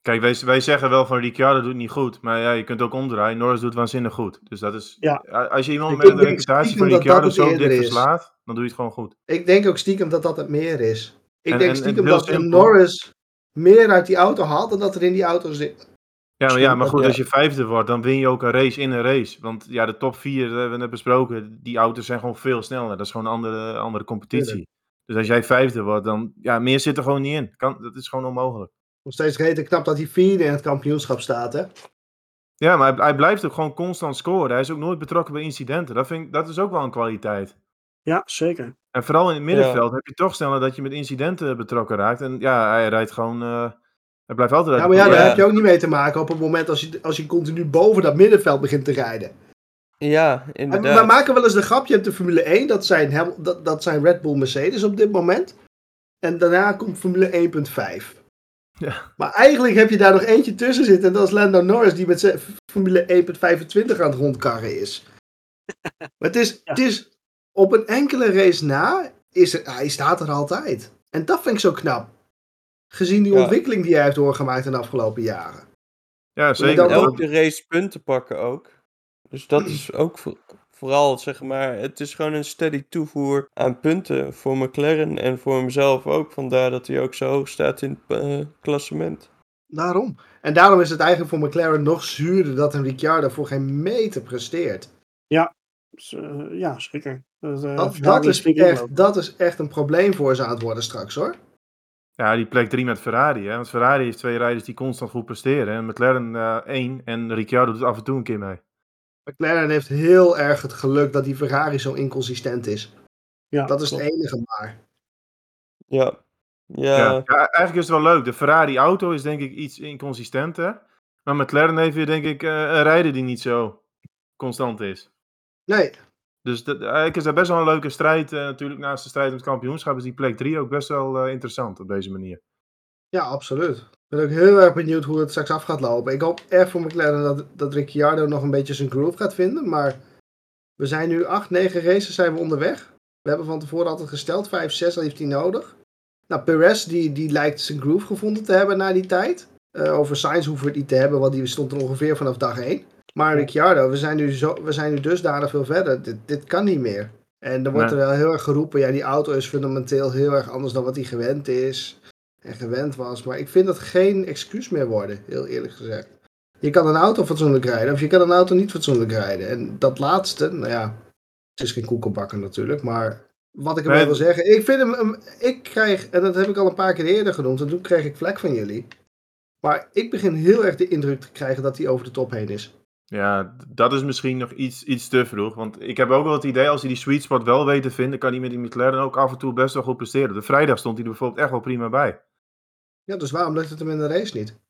Kijk, wij, wij zeggen wel van Ricciardo doet niet goed. Maar ja, je kunt ook omdraaien. Norris doet waanzinnig goed. Dus dat is... Ja. Als je iemand Ik met de reputatie van Ricciardo zo dik is. verslaat, dan doe je het gewoon goed. Ik denk ook stiekem dat dat het meer is. Ik En- denk en- en stiekem dat simpel. Norris meer uit die auto haalt dan dat er in die auto zit. Ja, maar, ja, maar goed, als je vijfde wordt, dan win je ook een race in een race. Want ja, de top vier, dat hebben we net besproken, die auto's zijn gewoon veel sneller. Dat is gewoon een andere, andere competitie. Dus als jij vijfde wordt, dan, ja, meer zit er gewoon niet in. Kan, dat is gewoon onmogelijk. Nog steeds reden knap dat hij vierde in het kampioenschap staat, hè? Ja, maar hij, hij blijft ook gewoon constant scoren. Hij is ook nooit betrokken bij incidenten. Dat, vind ik, dat is ook wel een kwaliteit. Ja, zeker. En vooral in het middenveld heb je toch sneller dat je met incidenten betrokken raakt. En ja, hij rijdt gewoon, eh, hij blijft altijd Ja, maar ja, daar Ja. heb je ook niet mee te maken op het moment als je, als je continu boven dat middenveld begint te rijden. Ja, En inderdaad. we maken wel eens de grapje op de Formule 1, dat zijn, dat, dat zijn Red Bull Mercedes op dit moment. En daarna komt Formule 1.5. Ja. Maar eigenlijk heb je daar nog eentje tussen zitten. En dat is Lando Norris die met zijn Formule 1.25 aan het rondkarren is. [LAUGHS] maar het is, het is op een enkele race na, is er, hij staat er altijd. En dat vind ik zo knap. Gezien die Ja. ontwikkeling die hij heeft doorgemaakt in de afgelopen jaren. Ja, zeker. ook- Elke race punten pakken ook. Dus dat is ook vooral, zeg maar, het is gewoon een steady toevoer aan punten voor McLaren en voor hemzelf ook. Vandaar dat hij ook zo hoog staat in het uh, klassement. Daarom. En daarom is het eigenlijk voor McLaren nog zuurder dat een Ricciardo voor geen meter presteert. Ja, uh, ja zeker. Dat, uh, dat, dat is echt, dat is echt een probleem voor ze aan het worden straks hoor. Ja, die plek 3 met Ferrari. Hè? Want Ferrari heeft twee rijders die constant goed presteren. En McLaren uh, één en Ricciardo doet af en toe een keer mee. McLaren heeft heel erg het geluk dat die Ferrari zo inconsistent is. Ja, dat is klopt. het enige maar. Ja. Ja. ja. Ja. eigenlijk is het wel leuk. De Ferrari auto is denk ik iets inconsistenter. Maar McLaren heeft weer denk ik uh, een rijder die niet zo constant is. Nee. Dus dat, eigenlijk is dat best wel een leuke strijd. Uh, natuurlijk naast de strijd om het kampioenschap is die plek 3 ook best wel uh, interessant op deze manier. Ja, absoluut. Ik ben ook heel erg benieuwd hoe het straks af gaat lopen. Ik hoop echt voor McLaren dat, dat Ricciardo nog een beetje zijn groove gaat vinden. Maar we zijn nu 8, 9 races zijn we onderweg. We hebben van tevoren altijd gesteld, 5, 6 heeft hij nodig. Nou, Perez die, die lijkt zijn groove gevonden te hebben na die tijd. Uh, over Sainz hoeven we het niet te hebben, want die stond er ongeveer vanaf dag 1. Maar Ricciardo, we zijn nu, zo, we zijn nu dusdanig veel verder. Dit, dit kan niet meer. En er wordt nee. er wel heel erg geroepen, ja, die auto is fundamenteel heel erg anders dan wat hij gewend is en gewend was. Maar ik vind dat geen excuus meer worden, heel eerlijk gezegd. Je kan een auto fatsoenlijk rijden of je kan een auto niet fatsoenlijk rijden. En dat laatste, nou ja, het is geen koekenbakker natuurlijk, maar wat ik nee. wil zeggen, ik vind hem, ik krijg, en dat heb ik al een paar keer eerder genoemd, en toen kreeg ik vlek van jullie. Maar ik begin heel erg de indruk te krijgen dat hij over de top heen is. Ja, dat is misschien nog iets, iets te vroeg. Want ik heb ook wel het idee, als hij die sweet spot wel weet te vinden, kan hij met die McLaren ook af en toe best wel goed presteren. De vrijdag stond hij er bijvoorbeeld echt wel prima bij. Ja, dus waarom lukt het hem in de race niet?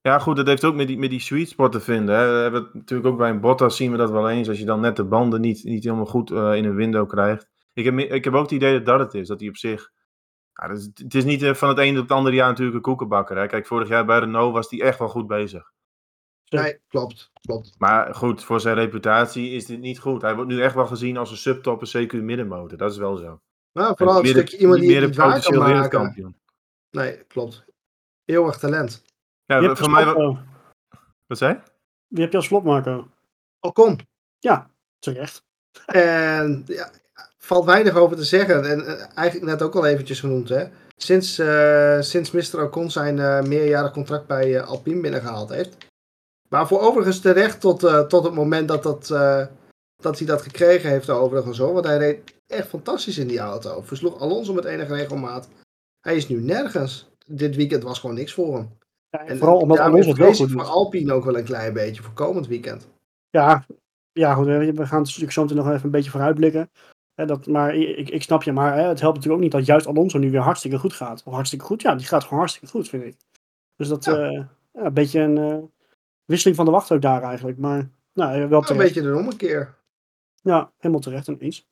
Ja, goed, dat heeft ook met die, met die sweet spot te vinden. Hè. We hebben het natuurlijk ook bij een Bottas zien we dat wel eens. Als je dan net de banden niet, niet helemaal goed uh, in een window krijgt. Ik heb, ik heb ook het idee dat dat het is. Dat hij op zich... Ja, is, het is niet uh, van het ene op het andere jaar natuurlijk een koekenbakker. Hè. Kijk, vorig jaar bij Renault was hij echt wel goed bezig. Nee, klopt, klopt. Maar goed, voor zijn reputatie is dit niet goed. Hij wordt nu echt wel gezien als een subtopper, CQ middenmotor. Dat is wel zo. Nou, vooral een stukje iemand die het waar kan maken. Nee, klopt. Eeuwig talent. Ja, voor mij... Wat, wat zei Wie heb je als flopmaker? Ocon. Ja, terecht. En ja, valt weinig over te zeggen. En uh, eigenlijk net ook al eventjes genoemd, hè. Sinds, uh, sinds Mr. Ocon zijn uh, meerjarig contract bij Alpine binnengehaald heeft, maar voor overigens terecht tot, uh, tot het moment dat, dat, uh, dat hij dat gekregen heeft overigens hoor. Want hij reed echt fantastisch in die auto. Versloeg Alonso met enige regelmaat. Hij is nu nergens. Dit weekend was gewoon niks voor hem. Ja, en vooral omdat Alonso het wel goed voor Alpine ook wel een klein beetje voor komend weekend. Ja, ja goed, we gaan natuurlijk zo nog even een beetje vooruitblikken. Hè, dat, maar ik, ik snap je, maar hè, het helpt natuurlijk ook niet dat juist Alonso nu weer hartstikke goed gaat. Of hartstikke goed, ja, die gaat gewoon hartstikke goed, vind ik. Dus dat ja. Uh, ja, een beetje een wisseling van de wacht ook daar eigenlijk. Maar nou, wel terecht. Een beetje de ommekeer. Ja, helemaal terecht ineens.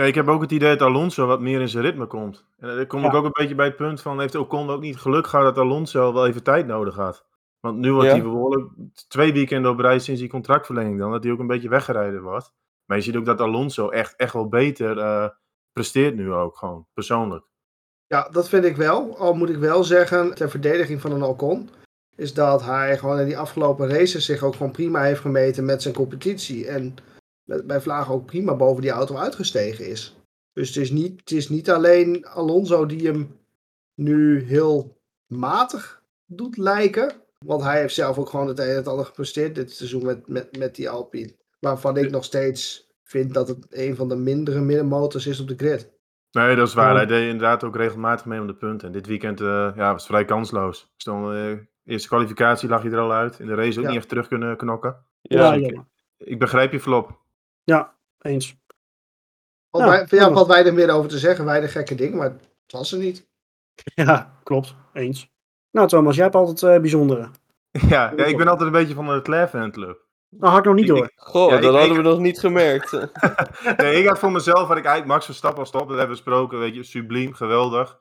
Ja, ik heb ook het idee dat Alonso wat meer in zijn ritme komt. En dan kom ja. ik ook een beetje bij het punt van, heeft Ocon ook niet geluk gehad dat Alonso wel even tijd nodig had? Want nu wordt ja. hij behoorlijk twee weekenden op rij sinds die contractverlenging dan, dat hij ook een beetje weggereden wordt. Maar je ziet ook dat Alonso echt, echt wel beter uh, presteert nu ook gewoon, persoonlijk. Ja, dat vind ik wel. Al moet ik wel zeggen, ter verdediging van een Ocon, is dat hij gewoon in die afgelopen races zich ook gewoon prima heeft gemeten met zijn competitie. En bij Vlaag ook prima boven die auto uitgestegen is. Dus het is niet, het is niet alleen Alonso die hem nu heel matig doet lijken. Want hij heeft zelf ook gewoon het een en het ander gepresteerd dit seizoen met, met, met die Alpine. Waarvan ik nog steeds vind dat het een van de mindere middenmotors is op de grid. Nee, dat is waar. Hij deed inderdaad ook regelmatig mee om de punten. En dit weekend uh, ja, was vrij kansloos. Stond, uh, eerste kwalificatie lag je er al uit. In de race ook ja. niet echt terug kunnen knokken. Ja, dus ik, ik, begrijp je flop. Ja, eens. Valt, ja, wij, valt weinig meer over te zeggen. Weinig gekke dingen, maar het was er niet. [LAUGHS] Ja, klopt. Eens. Nou Thomas, jij hebt altijd uh, bijzondere. [LAUGHS] Ja, ja, ik ben altijd een beetje van de Leclerc fan club. Nou, had ik nog niet door. Goh, ja, dat ik, hadden we nog niet gemerkt. [LAUGHS] nee, ik had voor mezelf, had ik eigenlijk Max Verstappen als top. Dat hebben we besproken, weet je, subliem, geweldig.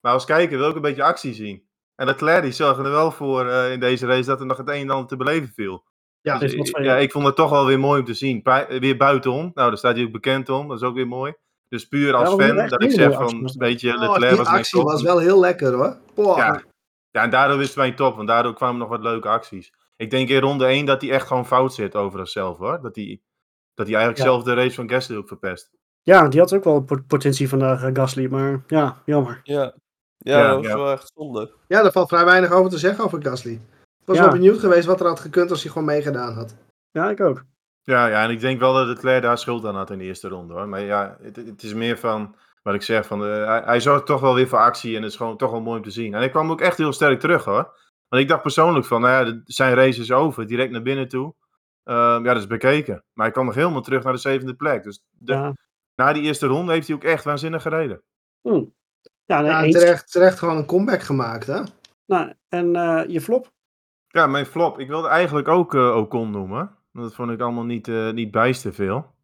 Maar als kijker wil ik een beetje actie zien. En Leclerc die zorgde er wel voor uh, in deze race dat er nog het een en ander te beleven viel. Ja, dus, ik, ja, ik vond het toch wel weer mooi om te zien. Weer buitenom. Nou, daar staat hij ook bekend om. Dat is ook weer mooi. Dus puur als ja, fan, dat ik zeg van een beetje oh, Leclerc die was actie was wel heel lekker hoor. Boah. Ja. ja, en daardoor wisten wij top. Want daardoor kwamen nog wat leuke acties. Ik denk in ronde 1 dat hij echt gewoon fout zit over zichzelf hoor. Dat hij, Dat hij eigenlijk Ja. zelf de race van Gasly ook verpest. Ja, die had ook wel pot- potentie vandaag, eh, Gasly. Maar ja, jammer. Ja, ja, Ja, dat was ja. wel echt zonde. Ja, daar valt vrij weinig over te zeggen over Gasly. Ik was Ja. wel benieuwd geweest wat er had gekund als hij gewoon meegedaan had. Ja, ik ook. Ja, ja, en ik denk wel dat Leclerc daar schuld aan had in de eerste ronde hoor. Maar ja, het, het is meer van wat ik zeg. Van, eh, hij, hij zorgt toch wel weer voor actie en het is gewoon toch wel mooi om te zien. En hij kwam ook echt heel sterk terug hoor. Want ik dacht persoonlijk van, nou ja, de- zijn race is over, direct naar binnen toe. Ehm, ja, dat is bekeken. Maar hij kwam nog helemaal terug naar de zevende plek. Dus de, Ja, na die eerste ronde heeft hij ook echt waanzinnig gereden. Hm. ja, nee, Ja, terecht, terecht gewoon een comeback gemaakt, hè? Nou, en eh, je flop? Ja, mijn flop. Ik wilde eigenlijk ook eh, Ocon noemen. Want dat vond ik allemaal niet, eh niet bijster veel.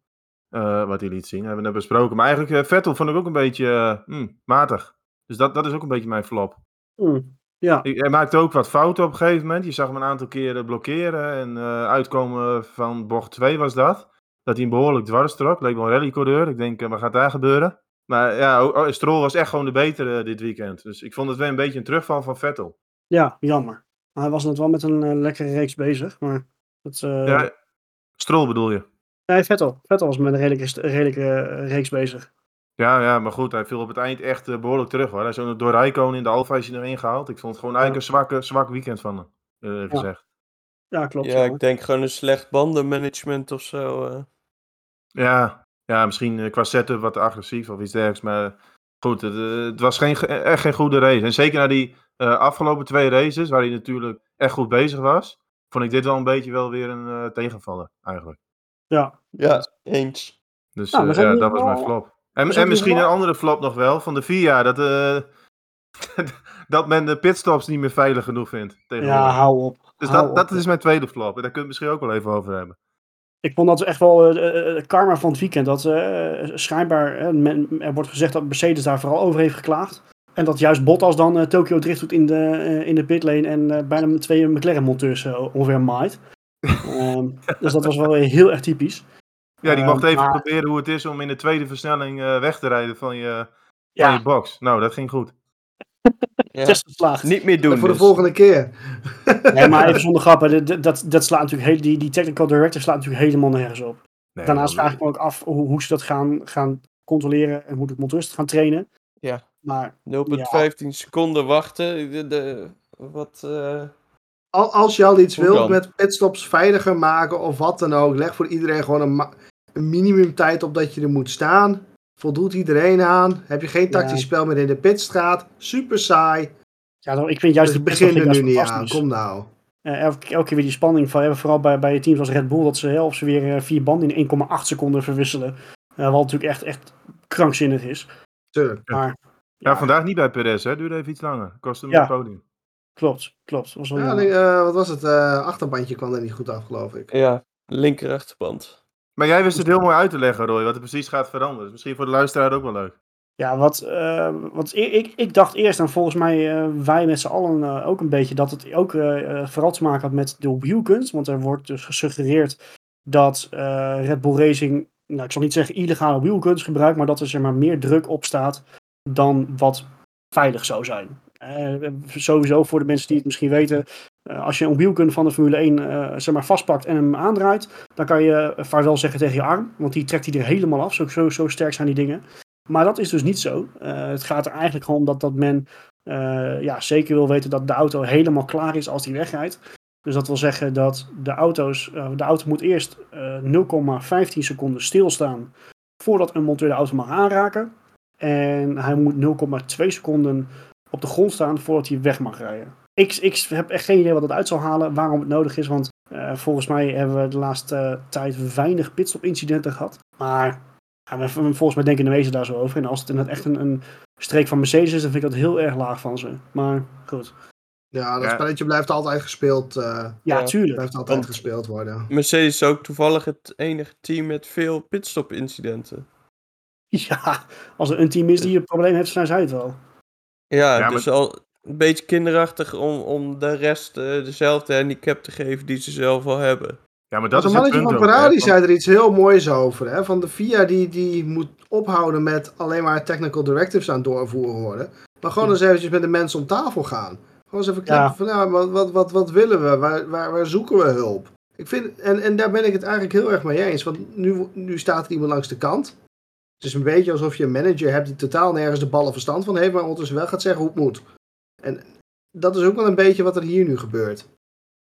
eh, wat hij liet zien. hebben we net besproken. Maar eigenlijk Vettel vond ik ook een beetje hmm, matig. Dus dat, dat is ook een beetje mijn flop. Hm. Ja, Hij maakte ook wat fouten op een gegeven moment. Je zag hem een aantal keren blokkeren. En uitkomen van bocht 2 was dat. Dat hij hem behoorlijk dwars trok. Leek wel een rallycoureur. Ik denk, wat gaat daar gebeuren? Maar ja, Stroll was echt gewoon de betere dit weekend. Dus ik vond het wel een beetje een terugval van Vettel. ja, jammer. Hij was net wel met een eh, lekkere reeks bezig. Maar het, eh Ja, Stroll bedoel je? nee, Vettel. Vettel was met een redelijke, redelijke eh, reeks bezig. Ja, ja, maar goed, hij viel op het eind echt eh, behoorlijk terug hoor. Hij is ook door Rijkoon in de Alfa is hij erin gehaald. Ik vond het gewoon eigenlijk een zwakke, zwak weekend van hem, eh, gezegd. Ja, klopt. Ja, ja. ik denk gewoon een slecht bandenmanagement of zo. eh. Ja, ja, misschien qua setup wat te agressief of iets dergelijks. Maar goed, het, het was geen, ge- echt geen goede race. En zeker na die eh, afgelopen twee races, waar hij natuurlijk echt goed bezig was, vond ik dit wel een beetje wel weer een eh, tegenvaller eigenlijk. ja. Ja, eens. Dus Nou, we eh, ja, dat was mijn flop. En, misschien wel- een andere flop nog wel, van de VIA, dat, eh, [LAUGHS] dat men de pitstops niet meer veilig genoeg vindt. Tegenwoordig. ja, hou op. Dus Hou dat, op. dat is mijn tweede flop. En daar kun je het misschien ook wel even over hebben. Ik vond dat echt wel eh, karma van het weekend. Dat eh, schijnbaar, men- er wordt gezegd dat Mercedes daar vooral over heeft geklaagd. En dat juist Bottas dan Tokyo Drift doet in de, in de pitlane en bijna twee McLaren-monteurs ongeveer maait. Ehm, [LAUGHS] dus dat was wel weer heel erg typisch. Ja, die Ehm, mocht even maar- proberen hoe het is om in de tweede versnelling weg te rijden van je, van Ja, je box. Nou, dat ging goed. Ja. test geslaagd. Niet meer doen. voor de dus. volgende keer. Nee, maar even zonder grappen. dit- Dat, dat slaat natuurlijk heel, die, die technical director slaat natuurlijk helemaal nergens op. Nee, Daarnaast dat- vraag ik me ook af hoe, hoe ze dat gaan, gaan controleren en hoe de het gaan trainen. Ja. Maar 0,15 seconden wachten. De, de, wat, eh, Al, als je al iets Hoe wilt dan? met pitstops veiliger maken of wat dan ook, leg voor iedereen gewoon een, een minimumtijd op dat je er moet staan. Voldoet iedereen aan? Heb je geen tactisch Ja. spel meer in de pitstraat? Super saai. ja, ik vind juist Dus de begin er nu niet aan. Kom nou. Eh, elke, elke keer weer die spanning van, ja, vooral bij, bij teams als Red Bull, dat ze, hè, of ze weer eh, vier banden in 1,8 seconden verwisselen. Eh, wat natuurlijk echt, echt krankzinnig is. Tuurlijk. Maar Ja, vandaag niet bij Perez, hè? Duurde even iets langer. Kostte hem Ja. het podium. klopt, klopt. Was wel Ja, nee, eh, wat was het? Eh, achterbandje kwam er niet goed af, geloof ik. ja, linker achterband. Maar jij wist het heel mooi uit te leggen, Roy, wat er precies gaat veranderen. Dus misschien voor de luisteraar ook wel leuk. Ja, wat, eh, wat ik, ik, dacht eerst, en volgens mij eh, wij met z'n allen eh, ook een beetje, dat het ook vooral te maken had met de wielkunst. Want er wordt dus gesuggereerd dat Red Bull Racing, nou, ik zal niet zeggen illegale wielkunst gebruikt, maar dat er zeg maar, meer druk op staat dan wat veilig zou zijn. Eh, sowieso voor de mensen die het misschien weten, eh, als je een wielkunde van de Formule 1 eh, zeg maar vastpakt en hem aandraait, dan kan je vaarwel zeggen tegen je arm, want die trekt hij er helemaal af. Zo, zo, zo sterk zijn die dingen. Maar dat is dus niet zo. Het gaat er eigenlijk gewoon om dat, dat men ja, zeker wil weten dat de auto helemaal klaar is als die wegrijdt. Dus dat wil zeggen dat de, auto's, de auto moet eerst eh 0,15 seconden stilstaan voordat een monteur de auto mag aanraken. En hij moet 0,2 seconden op de grond staan voordat hij weg mag rijden. Ik, ik heb echt geen idee wat dat uit zal halen, waarom het nodig is. Want eh, volgens mij hebben we de laatste tijd weinig pitstop-incidenten gehad. Maar ja, maar volgens mij denken de meesten daar zo over. En als het inderdaad echt een, een streek van Mercedes is, dan vind ik dat heel erg laag van ze. Maar goed. Ja, dat Ja. spelletje blijft altijd gespeeld. eh, Ja, Ja. tuurlijk. blijft altijd Want- gespeeld worden. Mercedes is ook toevallig het enige team met veel pitstop-incidenten. Ja, als er een team is die een probleem heeft, zijn zij het wel. Ja, Ja, dus al een beetje kinderachtig om, om de rest eh, dezelfde handicap te geven die ze zelf al hebben. Ja, maar Dat is het mannetje punt van Ferrari want- zei er iets heel moois over. Hè? Van de FIA die, die moet ophouden met alleen maar technical directives aan het doorvoeren worden. Maar gewoon eens eventjes met de mensen om tafel gaan. Gewoon eens even Ja. kijken van ja, wat, wat, wat, wat willen we? Waar, waar, waar zoeken we hulp? Ik vind, en, en daar ben ik het eigenlijk heel erg mee eens. Want nu, nu staat er iemand langs de kant. Het is een beetje alsof je een manager hebt die totaal nergens de ballen verstand van heeft, maar ondertussen wel gaat zeggen hoe het moet. En dat is ook wel een beetje wat er hier nu gebeurt.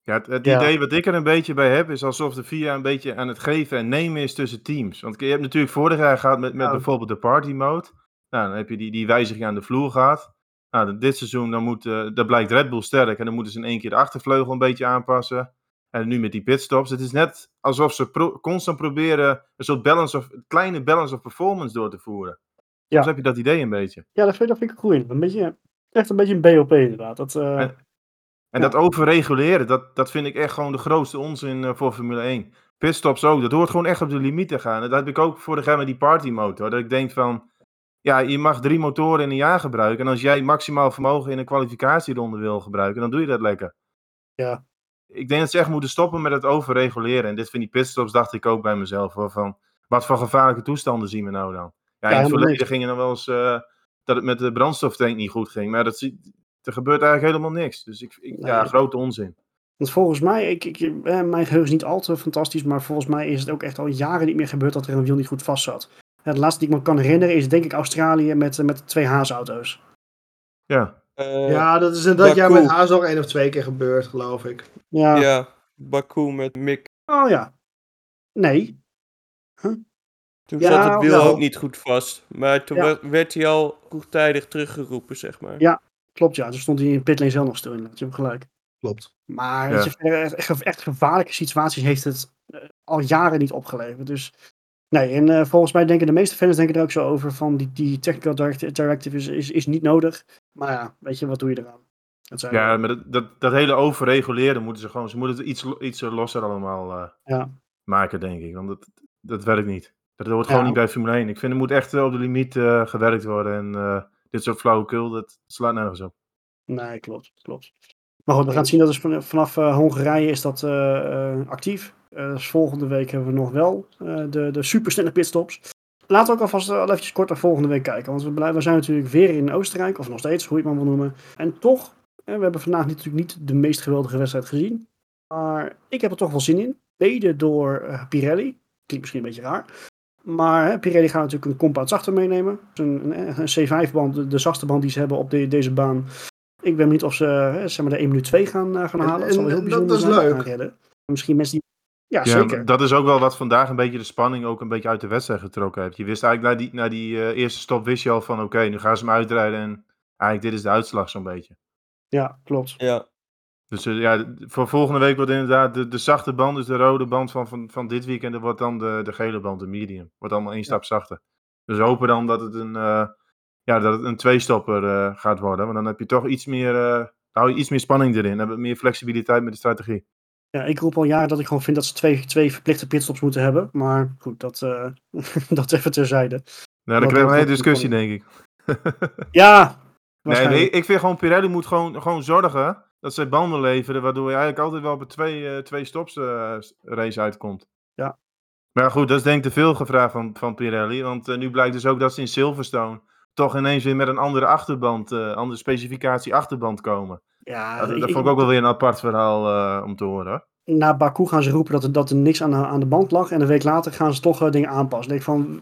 Ja, het, het Ja. idee wat ik er een beetje bij heb, is alsof de VIA een beetje aan het geven en nemen is tussen teams. Want je hebt natuurlijk vorig jaar gehad met, met Ja. bijvoorbeeld de party mode. Nou, dan heb je die, die wijziging aan de vloer gehad. Nou, dit seizoen dan moet, eh, dan blijkt Red Bull sterk en dan moeten ze in één keer de achtervleugel een beetje aanpassen. En nu met die pitstops. Het is net alsof ze pro- constant proberen een soort balance of, kleine balance of performance door te voeren. Ja. Soms heb je dat idee een beetje. Ja, dat vind, dat vind ik goed. Een beetje, echt een beetje een BOP inderdaad. Dat, eh, En- En Ja. dat overreguleren, dat, dat vind ik echt gewoon de grootste onzin eh, voor Formule 1. Pitstops ook, dat hoort gewoon echt op de limiet te gaan. Dat heb ik ook vorig jaar met die partymotor. Dat ik denk van, ja, je mag drie motoren in een jaar gebruiken. En als jij maximaal vermogen in een kwalificatieronde wil gebruiken, dan doe je dat lekker. Ja. Ik denk dat ze echt moeten stoppen met het overreguleren. En dit van die pitstops dacht ik ook bij mezelf. Hoor, van, wat voor gevaarlijke toestanden zien we nou dan? Ja, in het verleden ging er dan wel eens eh, dat het met de brandstoftank niet goed ging. Maar dat, er gebeurt eigenlijk helemaal niks. Dus ik, ik, ja, Nee. grote onzin. Want volgens mij, ik, ik, eh, mijn geheugen is niet al te fantastisch, maar volgens mij is het ook echt al jaren niet meer gebeurd dat er een wiel niet goed vast zat. De laatste die ik me kan herinneren is denk ik Australië met, eh, met twee Haas-auto's. Ja, Eh, ja, dat is in dat jaar Baku. met Haas nog één of twee keer gebeurd, geloof ik. Ja. ja, Baku met Mick. Oh ja. Nee. Toen Ja, zat het wiel ook niet goed vast. Maar toen Ja. werd- hij al vroegtijdig teruggeroepen, zeg maar. Ja. Klopt ja, toen stond hij in pitlane zelf nog stil in. Je hebt gelijk. Klopt. Maar Ja. echt, echt gevaarlijke situaties heeft het eh, al jaren niet opgeleverd. Dus nee, en eh, volgens mij denken de meeste fans denken er ook zo over van die, die technical direct- directive is, is, is niet nodig. Maar ja, weet je, wat doe je eraan? Dat zijn ja maar dat, dat, dat hele overreguleren moeten ze gewoon. Ze moeten het iets, iets losser allemaal eh, Ja. maken, denk ik. Want dat, dat werkt niet. Dat hoort Ja. gewoon niet bij Formule 1. Ik vind er moet echt op de limiet eh, gewerkt worden. En dit soort flauwekul, dat slaat nergens op. Nee, klopt, klopt. Maar goed, we gaan zien dat van- vanaf Hongarije is dat actief. Eh, dus volgende week hebben we nog wel eh, de, de supersnelle pitstops. Laten we ook alvast al eventjes kort naar volgende week kijken. Want we, we zijn natuurlijk weer in Oostenrijk, of nog steeds, hoe je het maar wil noemen. En toch, eh, we hebben vandaag natuurlijk niet de meest geweldige wedstrijd gezien. Maar ik heb er toch wel zin in. Mede door eh, Pirelli. Klinkt misschien een beetje raar. Maar hè, Pirelli gaat natuurlijk een compound zachter meenemen. Dus Een, een, een C5-band, de, de zachtste band die ze hebben op de- deze baan. Ik ben benieuwd of ze hè, zeg maar de 1 minuut 2 gaan, eh, gaan En- halen. Dat zal en heel bijzonder dat is zijn. leuk. Misschien mensen die... Ja, Ja, zeker. dat is ook wel wat vandaag een beetje de spanning ook een beetje uit de wedstrijd getrokken heeft. Je wist eigenlijk na die, na die eh, eerste stop wist je al van oké, nu gaan ze hem uitrijden en eigenlijk dit is de uitslag zo'n beetje. Ja, klopt. Ja, Dus eh, ja, voor volgende week wordt inderdaad de, de zachte band, dus de rode band van, van, van dit weekend, dat wordt dan de, de gele band, de medium. Wordt allemaal één stap zachter. Dus we hopen dan dat het een, eh, ja, dat het een tweestopper gaat worden. Want dan heb je toch iets meer, eh, hou je iets meer spanning erin. Dan heb je meer flexibiliteit met de strategie. Ja, ik roep al jaren dat ik gewoon vind dat ze twee, twee verplichte pitstops moeten hebben. Maar goed, dat, eh, [LAUGHS] dat even terzijde. Nou, dan krijgen we een hele discussie, denk ik. [LAUGHS] Ja, Nee, ik vind gewoon Pirelli moet gewoon, gewoon zorgen dat zij banden leveren, waardoor je eigenlijk altijd wel op een twee, eh, twee stops eh, race uitkomt. Ja. Maar goed, dat is denk ik te veel gevraagd van, van Pirelli, want nu blijkt dus ook dat ze in Silverstone toch ineens weer met een andere achterband, andere specificatie achterband komen. Ja, dat ik- dat ik- vond ik ook wel weer een apart verhaal eh, om te horen. hoor. na Baku gaan ze roepen dat er, dat er niks aan de, aan de band lag. En een week later gaan ze toch eh, dingen aanpassen. Ik denk van,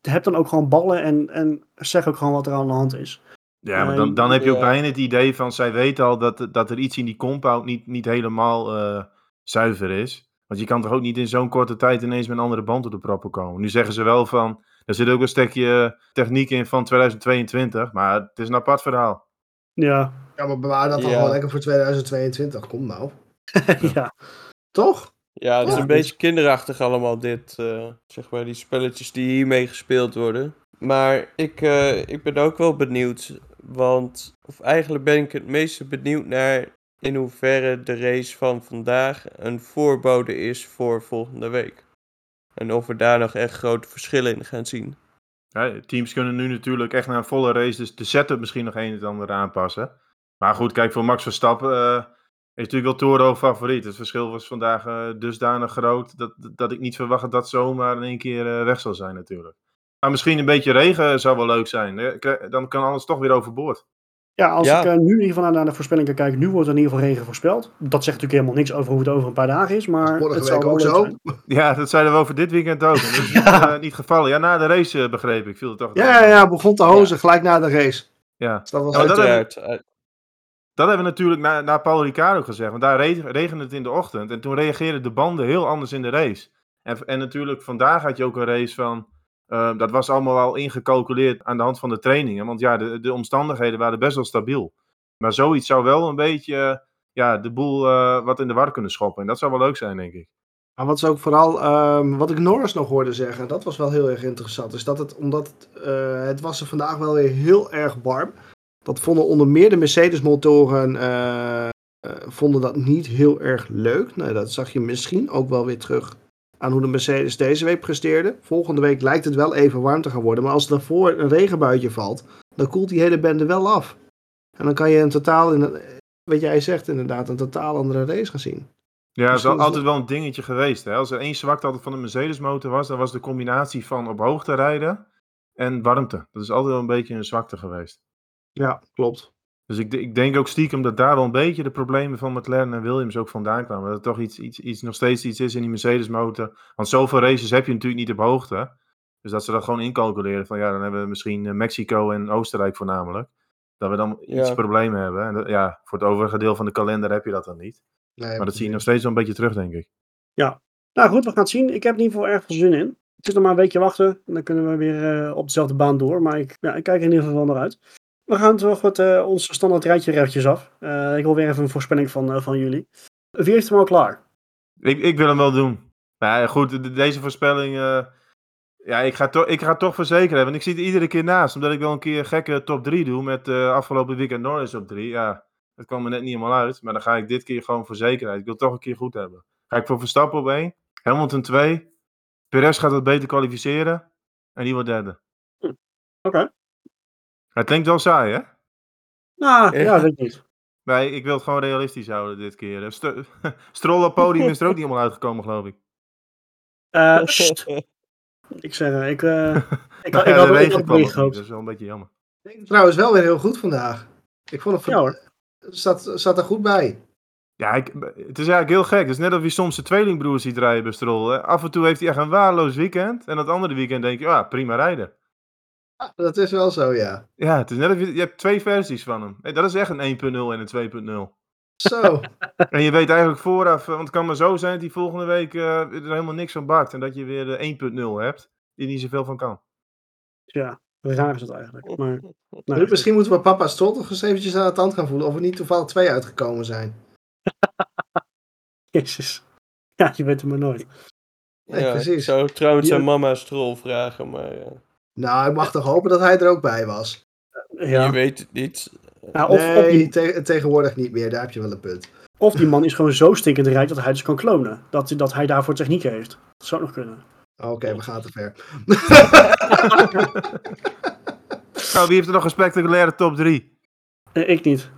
heb dan ook gewoon ballen en, en zeg ook gewoon wat er aan de hand is. Ja, maar dan, dan heb je ook bijna het idee van, zij weten al dat, dat er iets in die compound niet, niet helemaal eh, zuiver is. Want je kan toch ook niet in zo'n korte tijd ineens met een andere band op de proppen komen. Nu zeggen ze wel van, er zit ook een stukje techniek in van 2022, maar het is een apart verhaal. Ja, Ja, maar bewaar dat dan Ja. gewoon lekker voor 2022. Kom nou. [LAUGHS] ja. Toch? ja het is Ja, een beetje kinderachtig allemaal dit, eh, zeg maar, die spelletjes die hiermee gespeeld worden. Maar ik, eh, ik ben ook wel benieuwd, want, of eigenlijk ben ik het meeste benieuwd naar in hoeverre de race van vandaag een voorbode is voor volgende week. En of we daar nog echt grote verschillen in gaan zien. Ja, teams kunnen nu natuurlijk echt naar een volle race, dus de setup misschien nog een en het ander aanpassen. Maar goed, kijk, voor Max Verstappen eh, is natuurlijk wel Toro favoriet. Het verschil was vandaag eh, dusdanig groot dat, dat ik niet verwacht dat dat zomaar in één keer eh, weg zal zijn natuurlijk. Maar misschien een beetje regen zou wel leuk zijn. hè. Dan kan alles toch weer overboord. Ja, als Ja. ik nu in ieder geval naar de voorspellingen kijk, nu wordt er in ieder geval regen voorspeld. Dat zegt natuurlijk helemaal niks over hoe het over een paar dagen is, maar Vorige het wel ook zo. zijn. Ja, dat zeiden we over dit weekend ook. [LAUGHS] Dat is niet, niet gevallen. Ja, na de race begreep ik. Viel het toch Ja, ja, ja, begon te hozen gelijk na de race. Ja. Dus dat was Ja, maar dat Uiteraard. uit- Dat hebben we natuurlijk na, na Paul Ricciardo gezegd. Want daar reg- regende het in de ochtend. En toen reageerden de banden heel anders in de race. En, en natuurlijk vandaag had je ook een race van... eh, dat was allemaal al ingecalculeerd aan de hand van de trainingen. Want ja, de, de omstandigheden waren best wel stabiel. Maar zoiets zou wel een beetje eh, ja, de boel eh, wat in de war kunnen schoppen. En dat zou wel leuk zijn, denk ik. Maar wat is ook vooral, ehm, wat ik Norris nog hoorde zeggen, dat was wel heel erg interessant. Is dat het, omdat het, het was er vandaag wel weer heel erg warm. Dat vonden onder meer de Mercedes-motoren eh, eh, vonden dat niet heel erg leuk. Nou, dat zag je misschien ook wel weer terug aan hoe de Mercedes deze week presteerde. Volgende week lijkt het wel even warm te gaan worden. Maar als er daarvoor een regenbuitje valt, dan koelt die hele bende wel af. En dan kan je een totaal, in een, wat jij zegt inderdaad, een totaal andere race gaan zien. Ja, dat is altijd wel een dingetje geweest. Hè? Als er één zwakte altijd van de Mercedes-motor was, dan was de combinatie van op hoogte rijden en warmte. Dat is altijd wel een beetje een zwakte geweest. Ja, klopt. Dus ik, ik denk ook stiekem dat daar wel een beetje de problemen van McLaren en Williams ook vandaan kwamen. Dat het toch iets, iets, iets, nog steeds iets is in die Mercedes-motor. Want zoveel races heb je natuurlijk niet op hoogte. Dus dat ze dat gewoon incalculeren van ja, dan hebben we misschien eh, Mexico en Oostenrijk voornamelijk. Dat we dan iets Ja. problemen hebben. En dat- ja, voor het overige deel van de kalender heb je dat dan niet. Nee, Maar dat zie je nog steeds wel een beetje terug, denk ik. Nou goed, we gaan het zien. Ik heb in ieder geval erg veel zin in. Het is nog maar een weekje wachten en dan kunnen we weer eh, op dezelfde baan door. Maar ik, ja, ik kijk er in ieder geval naar uit. We gaan toch wat eh ons standaard rijtje eventjes af. Eh, ik wil weer even een voorspelling van, eh, van jullie. Wie heeft hem al klaar? Ik, ik wil hem wel doen. Maar ja, goed, de- deze voorspelling. ja, ik ga, toch ik ga toch voor zeker hebben. Want ik zit er iedere keer naast. Omdat ik wel een keer een gekke top 3 doe. Met afgelopen weekend Norris op 3. Ja, dat kwam er net niet helemaal uit. Maar dan ga ik dit keer gewoon voor zekerheid. Ik wil het toch een keer goed hebben. Ga ik voor Verstappen op 1. Hamilton 2. Perez gaat het beter kwalificeren. En die wordt derde. Oké. Het klinkt wel saai, hè? Nou, Ja. ja, weet ik niet. Nee, ik wil het gewoon realistisch houden dit keer. St [LAUGHS] Stroll op podium is er ook niet helemaal uitgekomen, geloof ik. Eh, [LAUGHS] sst. ik zeg, eh, ik, eh, [LAUGHS] ik, Nou ik, ja, had niet, gehoopt. Dat is wel een beetje jammer. Ik denk het trouwens wel weer heel goed vandaag. Ik vond het Ja hoor. zat, zat er goed bij. Ja, ik, het is eigenlijk heel gek. Het is net of je soms de tweelingbroers ziet rijden bij Stroll. Hè. Af en toe heeft hij echt een waardeloos weekend. En dat andere weekend denk je, ah, prima rijden. Ja, dat is wel zo, ja. Ja, het is net of je, je hebt twee versies van hem. Hey, dat is echt een 1.0 en een 2.0. Zo. [LAUGHS] En je weet eigenlijk vooraf, eh, want het kan maar zo zijn dat hij volgende week eh, er helemaal niks van bakt. En dat je weer de 1.0 hebt, die niet zoveel van kan. Ja, raar is het eigenlijk. Maar, [LAUGHS] nou, Dus Misschien moeten we papa Stroll toch eens eventjes aan de tand gaan voelen. Of er niet toevallig twee uitgekomen zijn. [LAUGHS] Jezus. Ja, je weet het maar nooit. Nee, ja, precies. Ik zou trouwens Die- aan mama Strol vragen, maar ja. Nou, ik mag toch hopen dat hij er ook bij was. Ja. je weet het niet. Ja, of, of, nee, die, te- tegenwoordig niet meer. Daar heb je wel een punt. of die man is gewoon zo stinkend rijk dat hij dus kan klonen. Dat, dat hij daarvoor techniek heeft. Dat zou nog kunnen. Oké, we gaan te ver. Nou, [LAUGHS] wie heeft er nog een spectaculaire top 3? Eh, ik niet.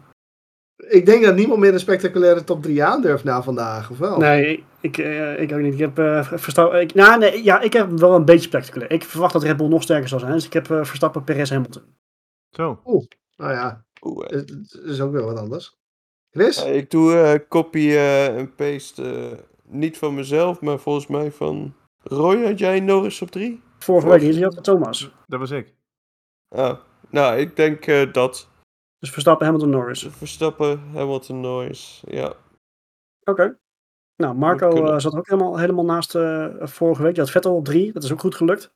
Ik denk dat niemand meer een spectaculaire top 3 aandurft na vandaag, of wel? Nee, ik, ik, eh, ik ook niet. Ik heb eh Verstappen. Ik, nou, nee, ja, ik heb wel een beetje spectaculair. Ik verwacht dat Red Bull nog sterker zal zijn. Dus ik heb eh, Verstappen, Perez, Hamilton. Zo. Nou ja, Oeh, eh. het het is ook weer wat anders. Chris? Ja, ik doe eh, copy en paste niet van mezelf, maar volgens mij van Roy. Had jij Norris op 3? Vorige week hier had Thomas. Dat was ik. Ah, nou, ik denk eh, dat. Dus Verstappen, Hamilton, Norris. Verstappen, Hamilton, Norris. Ja. Oké. Nou, Marco eh, zat ook helemaal, helemaal naast eh, vorige week. Je had Vettel op drie. Dat is ook goed gelukt.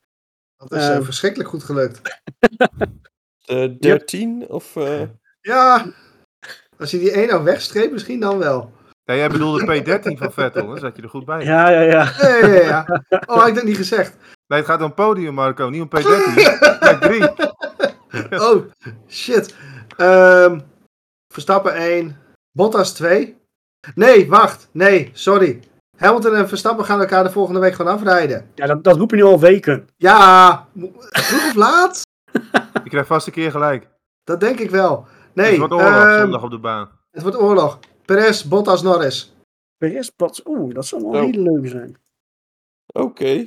Dat is eh, Ehm. verschrikkelijk goed gelukt. [LAUGHS] Eh 13 of. eh, Ja, als je die 1 nou wegstreept, misschien dan wel. Ja, jij bedoelde P13 van Vettel, dan zat je er goed bij. Ja, ja, ja. Ja, ja, ja. Oh, had ik dat niet gezegd. Nee, het gaat om podium, Marco, niet om P13. [LAUGHS] P3. Oh, shit. Ehm, Verstappen 1. Bottas 2. Nee, wacht. Nee, sorry. Hamilton en Verstappen gaan elkaar de volgende week gewoon afrijden. ja dat, dat roep je nu al weken. Ja, vroeg of laat? [LAUGHS] Ik krijg vast een keer gelijk. Dat denk ik wel. Nee, het wordt oorlog ehm, zondag op de baan. het wordt oorlog. Perez, Bottas, Norris. Perez, Bottas. Oeh, dat zou wel Oh. een hele leuke zijn. Oké.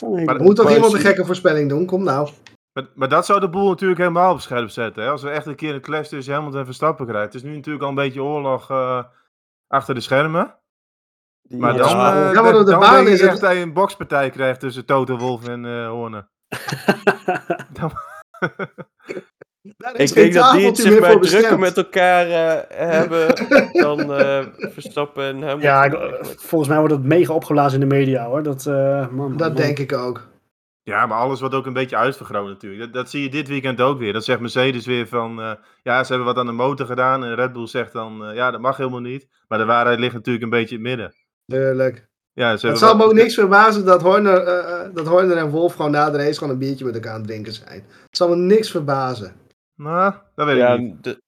Leuke- moet toch iemand een gekke voorspelling doen? Kom nou. Maar, maar dat zou de boel natuurlijk helemaal op scherp zetten. Hè? Als we echt een keer een clash tussen Hamilton en Verstappen krijgen. Het is nu natuurlijk al een beetje oorlog uh, achter de schermen. Maar Ja, dan, Ja, uh, maar dan, op de dan baan is echt dat je een bokspartij krijgt tussen Toto Wolf en uh. Dan- is Ik denk dat die het zich maar drukker met elkaar eh, hebben [LAUGHS] dan eh, Verstappen en Hamilton. ja, ik- volgens mij wordt het mega opgeblazen in de media hoor. Dat, eh, man, Dat man. denk ik ook. Ja, maar alles wordt ook een beetje uitvergroot natuurlijk. Dat, dat zie je dit weekend ook weer. Dan zegt Mercedes weer van, eh, ja, ze hebben wat aan de motor gedaan. En Red Bull zegt dan, eh, ja, dat mag helemaal niet. Maar de waarheid ligt natuurlijk een beetje in het midden. Tuurlijk. Ja, ze Het zal me wat- ook niks verbazen dat Horner, eh, dat Horner en Wolf gewoon na de race gewoon een biertje met elkaar aan het drinken zijn. Het zal me niks verbazen. Nou, dat weet ja, ik niet. de-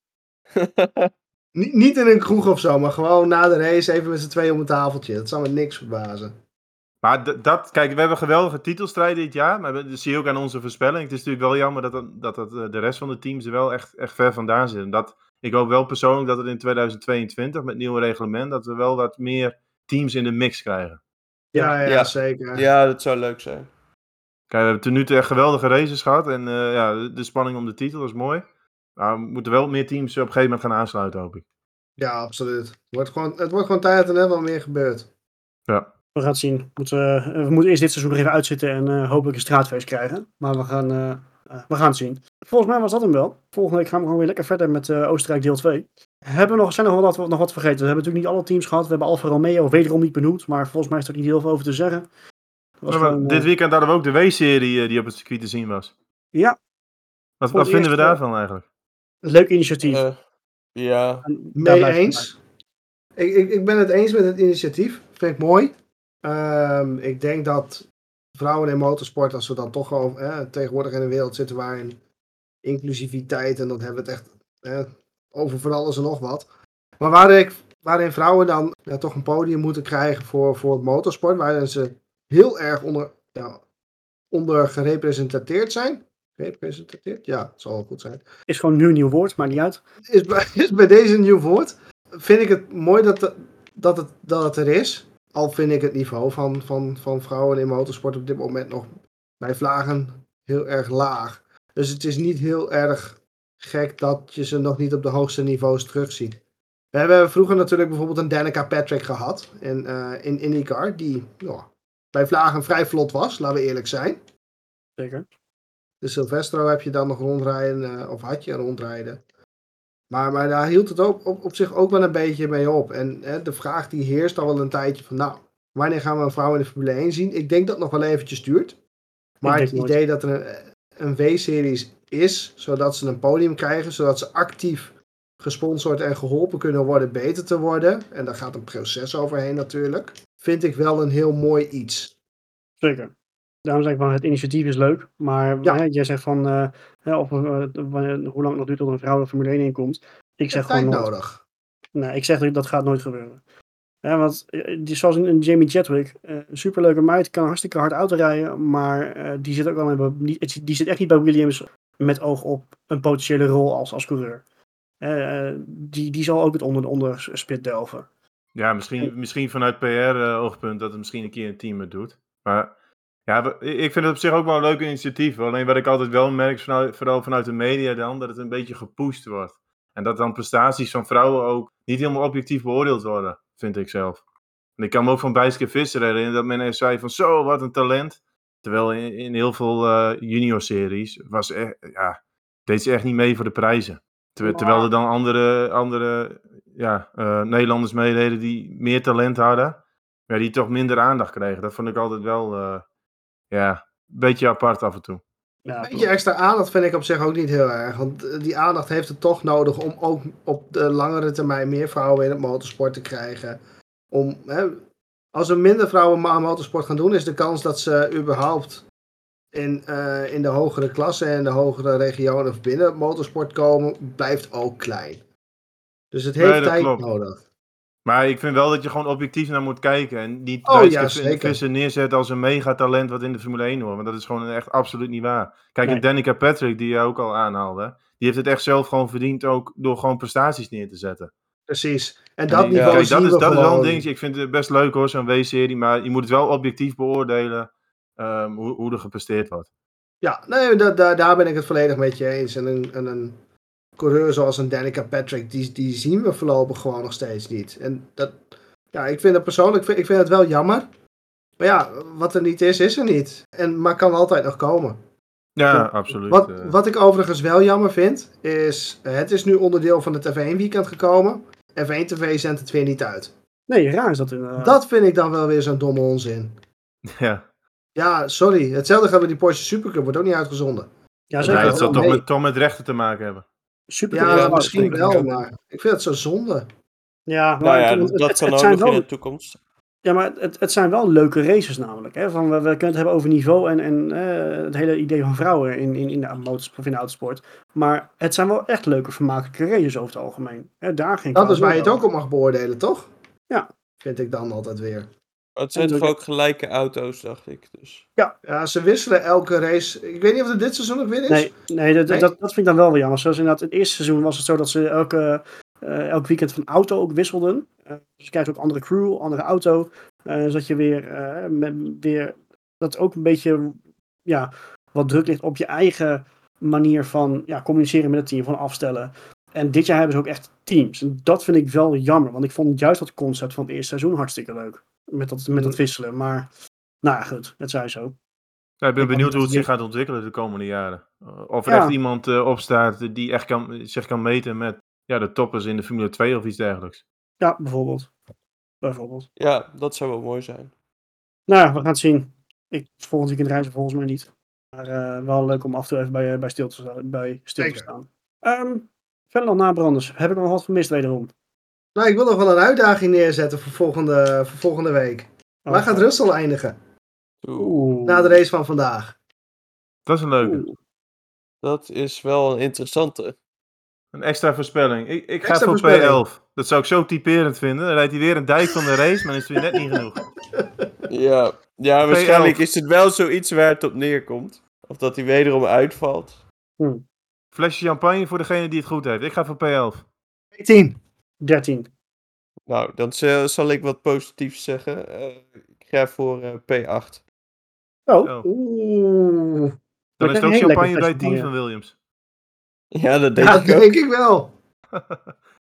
[LAUGHS] Niet, niet in een kroeg of zo, maar gewoon na de race even met z'n tweeën om een tafeltje. Dat zal me niks verbazen. Maar dat, kijk, we hebben geweldige titelstrijden dit jaar. Maar we- dat zie je ook aan onze voorspelling. Het is natuurlijk wel jammer dat, dat, dat, dat, eh, de rest van de teams er wel echt, echt ver vandaan zitten. Dat, ik hoop wel persoonlijk dat het in 2022 met het nieuwe reglement, dat we wel wat meer teams in de mix krijgen. Ja, ja, Ja. zeker. ja, dat zou leuk zijn. Kijk, we hebben tot nu toe echt geweldige races gehad. En eh, ja, de, de spanning om de titel is mooi. Maar we moeten wel meer teams op een gegeven moment gaan aansluiten, hoop ik. Ja, absoluut. Het wordt gewoon, het wordt gewoon tijd dat er net wat meer gebeurt. Ja. We gaan het zien. We moeten, eh, we moeten eerst dit seizoen nog even uitzitten en eh, hopelijk een straatfeest krijgen. Maar we gaan, eh, eh, we gaan het zien. Volgens mij was dat hem wel. Volgende week gaan we gewoon weer lekker verder met eh, Oostenrijk deel 2. Hebben we nog, zijn er nog wat, nog wat vergeten? We hebben natuurlijk niet alle teams gehad. We hebben Alfa Romeo wederom niet benoemd. Maar volgens mij is er niet heel veel over te zeggen. Dat was Maar we- gewoon, eh, dit weekend hadden we ook de W-serie eh, die op het circuit te zien was. Ja, Wat, wat vinden we daarvan eigenlijk? een leuk initiatief. Eh, ja, En Mee eens. Ik, ik, ik ben het eens met het initiatief. Vind ik mooi. Ehm, ik denk dat vrouwen in motorsport, als we dan toch gewoon eh, tegenwoordig in een wereld zitten waarin inclusiviteit, en dan hebben we het echt eh, over van alles en nog wat. Maar waar ik, waarin vrouwen dan ja, toch een podium moeten krijgen voor, voor motorsport, waarin ze heel erg onder, ja, onder gerepresenteerd zijn. Gerepresenteerd? Ja, dat zal wel goed zijn Is gewoon nu een nieuw woord, maakt niet uit. is bij, [LAUGHS] is bij deze een nieuw woord. Vind ik het mooi dat, de- dat, het, dat het er is. Al vind ik het niveau van, van, van vrouwen in motorsport op dit moment nog bij vlagen heel erg laag. Dus het is niet heel erg gek dat je ze nog niet op de hoogste niveaus terugziet. We hebben vroeger natuurlijk bijvoorbeeld een Danica Patrick gehad in, eh in IndyCar. Die bij vlagen vrij vlot was, laten we eerlijk zijn. Zeker. De Silvestro heb je dan nog rondrijden, eh, of had je rondrijden. Maar, maar daar hield het ook op, op zich ook wel een beetje mee op. En hè, de vraag die heerst al wel een tijdje van, nou, wanneer gaan we een vrouw in de Formule 1 zien? Ik denk dat het nog wel eventjes duurt. Maar het nooit. idee dat er een, een W-series is, zodat ze een podium krijgen, zodat ze actief gesponsord en geholpen kunnen worden beter te worden. En daar gaat een proces overheen natuurlijk. Vind ik wel een heel mooi iets. Zeker. Daarom zeg ik van het initiatief is leuk. Maar Ja. hè, jij zegt van hè, of, eh, hoe lang het nog duurt tot een vrouw de Formule 1 inkomt. Ik zeg Tijd gewoon nooit. nodig. Nee, ik zeg dat dat gaat nooit gebeuren. Ja, want eh, die, zoals een, een Jamie Chadwick, eh, een superleuke meid, kan hartstikke hard autorijden, maar eh, die zit ook wel die, die zit echt niet bij Williams met oog op een potentiële rol als, als coureur. Eh, die, die zal ook het onder, onderspit delven. Ja, misschien, misschien vanuit PR-oogpunt dat het misschien een keer een team het doet. Maar ja, ik vind het op zich ook wel een leuk initiatief. Alleen wat ik altijd wel merk, vooral vanuit de media dan, dat het een beetje gepusht wordt. En dat dan prestaties van vrouwen ook niet helemaal objectief beoordeeld worden, vind ik zelf. En ik kan me ook van Bijske Visser herinneren dat men zei van zo, wat een talent. Terwijl in, in heel veel eh junior-series was echt, ja, deed ze echt niet mee voor de prijzen. Terwijl, terwijl er dan andere, andere ja, eh, Nederlanders meededen die meer talent hadden, maar die toch minder aandacht kregen. Dat vond ik altijd wel, eh, ja, een beetje apart af en toe. Ja, Een beetje extra aandacht vind ik op zich ook niet heel erg. Want eh, die aandacht heeft het toch nodig om ook op de langere termijn meer vrouwen in het motorsport te krijgen. Om, hè, als er minder vrouwen aan motorsport gaan doen, is de kans dat ze überhaupt in, eh, in de hogere klassen en de hogere regionen of binnen motorsport komen, blijft ook klein. Dus het heeft Nee, tijd klopt. nodig. Maar ik vind wel dat je gewoon objectief naar moet kijken. En niet Oh, ja, Vi- zeker. Visser neerzetten als een megatalent wat in de Formule 1 hoort. Want dat is gewoon echt absoluut niet waar. Kijk, Nee. en Danica Patrick, die je ook al aanhaalde. Die heeft het echt zelf gewoon verdiend ook door gewoon prestaties neer te zetten. Precies. En dat niveau kijk, zien dat is, dat is wel een dingetje. Ik vind het best leuk hoor, zo'n W-serie. Maar je moet het wel objectief beoordelen ehm, hoe, hoe er gepresteerd wordt. Ja, nee, da, da, daar ben ik het volledig met je eens. En een, en een coureur zoals een Danica Patrick, die, die zien we voorlopig gewoon nog steeds niet. En dat, ja, ik vind het persoonlijk, ik vind, het wel jammer. Maar ja, wat er niet is, is er niet. En, maar kan altijd nog komen. Ja, Ja. absoluut. Wat, eh. wat ik overigens wel jammer vind, is het is nu onderdeel van het F1 weekend gekomen. F1 TV zendt het weer niet uit. Nee, raar is dat inderdaad. Dat vind ik dan wel weer zo'n domme onzin. [LAUGHS] ja. Ja, sorry. Hetzelfde gaat met die Porsche Supercup, wordt ook niet uitgezonden. Ja, Ja, zeker. dat zal toch Nee. met, toch met rechten te maken hebben. Super. Ja, Ja, misschien wel, maar ik vind het zo zonde. Ja, maar Nou ja, het- dat het- kan het ook nog wel- in de toekomst. Ja, maar het, het zijn wel leuke races namelijk. Hè? Van, we, we kunnen het hebben over niveau en, en eh, het hele idee van vrouwen in, in, in, de motorsport, of in de autosport. Maar het zijn wel echt leuke, vermakelijke races over het algemeen. Hè, daar ging Dat is waar je het ook op mag beoordelen, toch? Ja. Vind ik dan altijd weer. Het zijn toch ook gelijke auto's, dacht ik. Dus. Ja, ze wisselen elke race. Ik weet niet of het dit seizoen ook weer is. Nee, nee, dat, Nee? Dat, dat vind ik dan wel weer jammer. Zoals inderdaad, het eerste seizoen was het zo dat ze elke, eh, elk weekend van auto ook wisselden. Eh, dus je krijgt ook andere crew, andere auto. eh, zodat je weer, eh, met, weer, dat ook een beetje, ja, wat druk ligt op je eigen manier van ja, communiceren met het team, van afstellen. En dit jaar hebben ze ook echt teams. En dat vind ik wel jammer, want ik vond juist dat concept van het eerste seizoen hartstikke leuk. Met dat, met dat wisselen. Maar, nou ja, goed, het zij zo. Ja, ik ben Ik benieuwd hoe het zich gaat ontwikkelen de komende jaren. Uh, Of er Ja. echt iemand eh, opstaat die echt kan, zich kan meten met ja, de toppers in de Formule 2 of iets dergelijks. Ja, bijvoorbeeld. Bijvoorbeeld. Ja, dat zou wel mooi zijn. Nou, ja, we gaan het zien. Ik, volgend weekend reizen volgens mij niet. Maar eh, wel leuk om af en toe even bij, eh, bij stil te, bij stil te staan. Ehm verder nog nabranders. Heb ik nog wat vermist wederom? Nou, ik wil nog wel een uitdaging neerzetten voor volgende, voor volgende week. Oh, Waar gaat Russell eindigen? Oeh. Na de race van vandaag. Dat is een leuke. Oeh. Dat is wel een interessante. Een extra voorspelling. Ik, ik ga voor voorspelling. P11. Dat zou ik zo typerend vinden. Dan rijdt hij weer een dijk van de race, maar dan is het weer net niet genoeg. [LAUGHS] Ja, ja waarschijnlijk is het wel zoiets waar het op neerkomt. Of dat hij wederom uitvalt. Flesje champagne voor degene die het goed heeft. Ik ga voor P11. 10. 13. Nou, dan zal ik wat positiefs zeggen. Eh, ik ga voor eh, P8. Oh. Oh. Oeh. Dan is het een ook champagne bij het team van Williams. Ja, dat denk Ja, ik denk ik wel. [LAUGHS]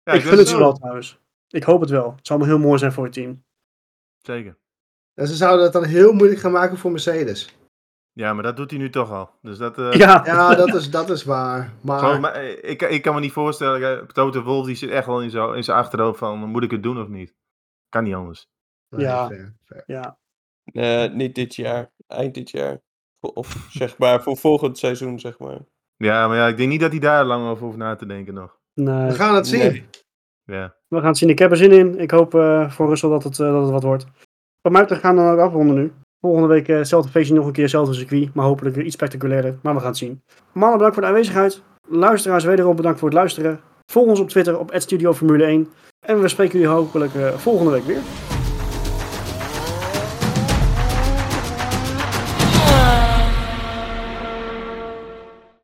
Ja, ik wens gun het doen. wel trouwens. Ik hoop het wel. Het zal me heel mooi zijn voor het team. Zeker. En ze zouden het dan heel moeilijk gaan maken voor Mercedes. Ja, maar dat doet hij nu toch al. Dus dat... eh, Ja. Ja, dat is, dat is waar. Maar Gewoon, maar, eh, ik, ik kan me niet voorstellen, Toto Wolff die zit echt wel in zijn in zijn achterhoofd van, moet ik het doen of niet? Kan niet anders. Ja. fair, fair. ja. Eh, niet dit jaar. Eind dit jaar. Of zeg maar voor volgend seizoen, zeg maar. Ja, maar ja, ik denk niet dat hij daar lang over hoeft na te denken nog. Nee. We gaan het zien. Nee. Ja. We gaan het zien. Ik heb er zin in. Ik hoop eh, voor Russell dat het, dat het wat wordt. Wat mij betreft gaan we dan ook afronden nu. Volgende week eh, hetzelfde feestje nog een keer, hetzelfde circuit. Maar hopelijk iets spectaculairder. Maar we gaan het zien. Mannen, bedankt voor de aanwezigheid. Luisteraars, wederom bedankt voor het luisteren. Volg ons op Twitter op @studioformule 1. En we spreken jullie hopelijk eh, volgende week weer.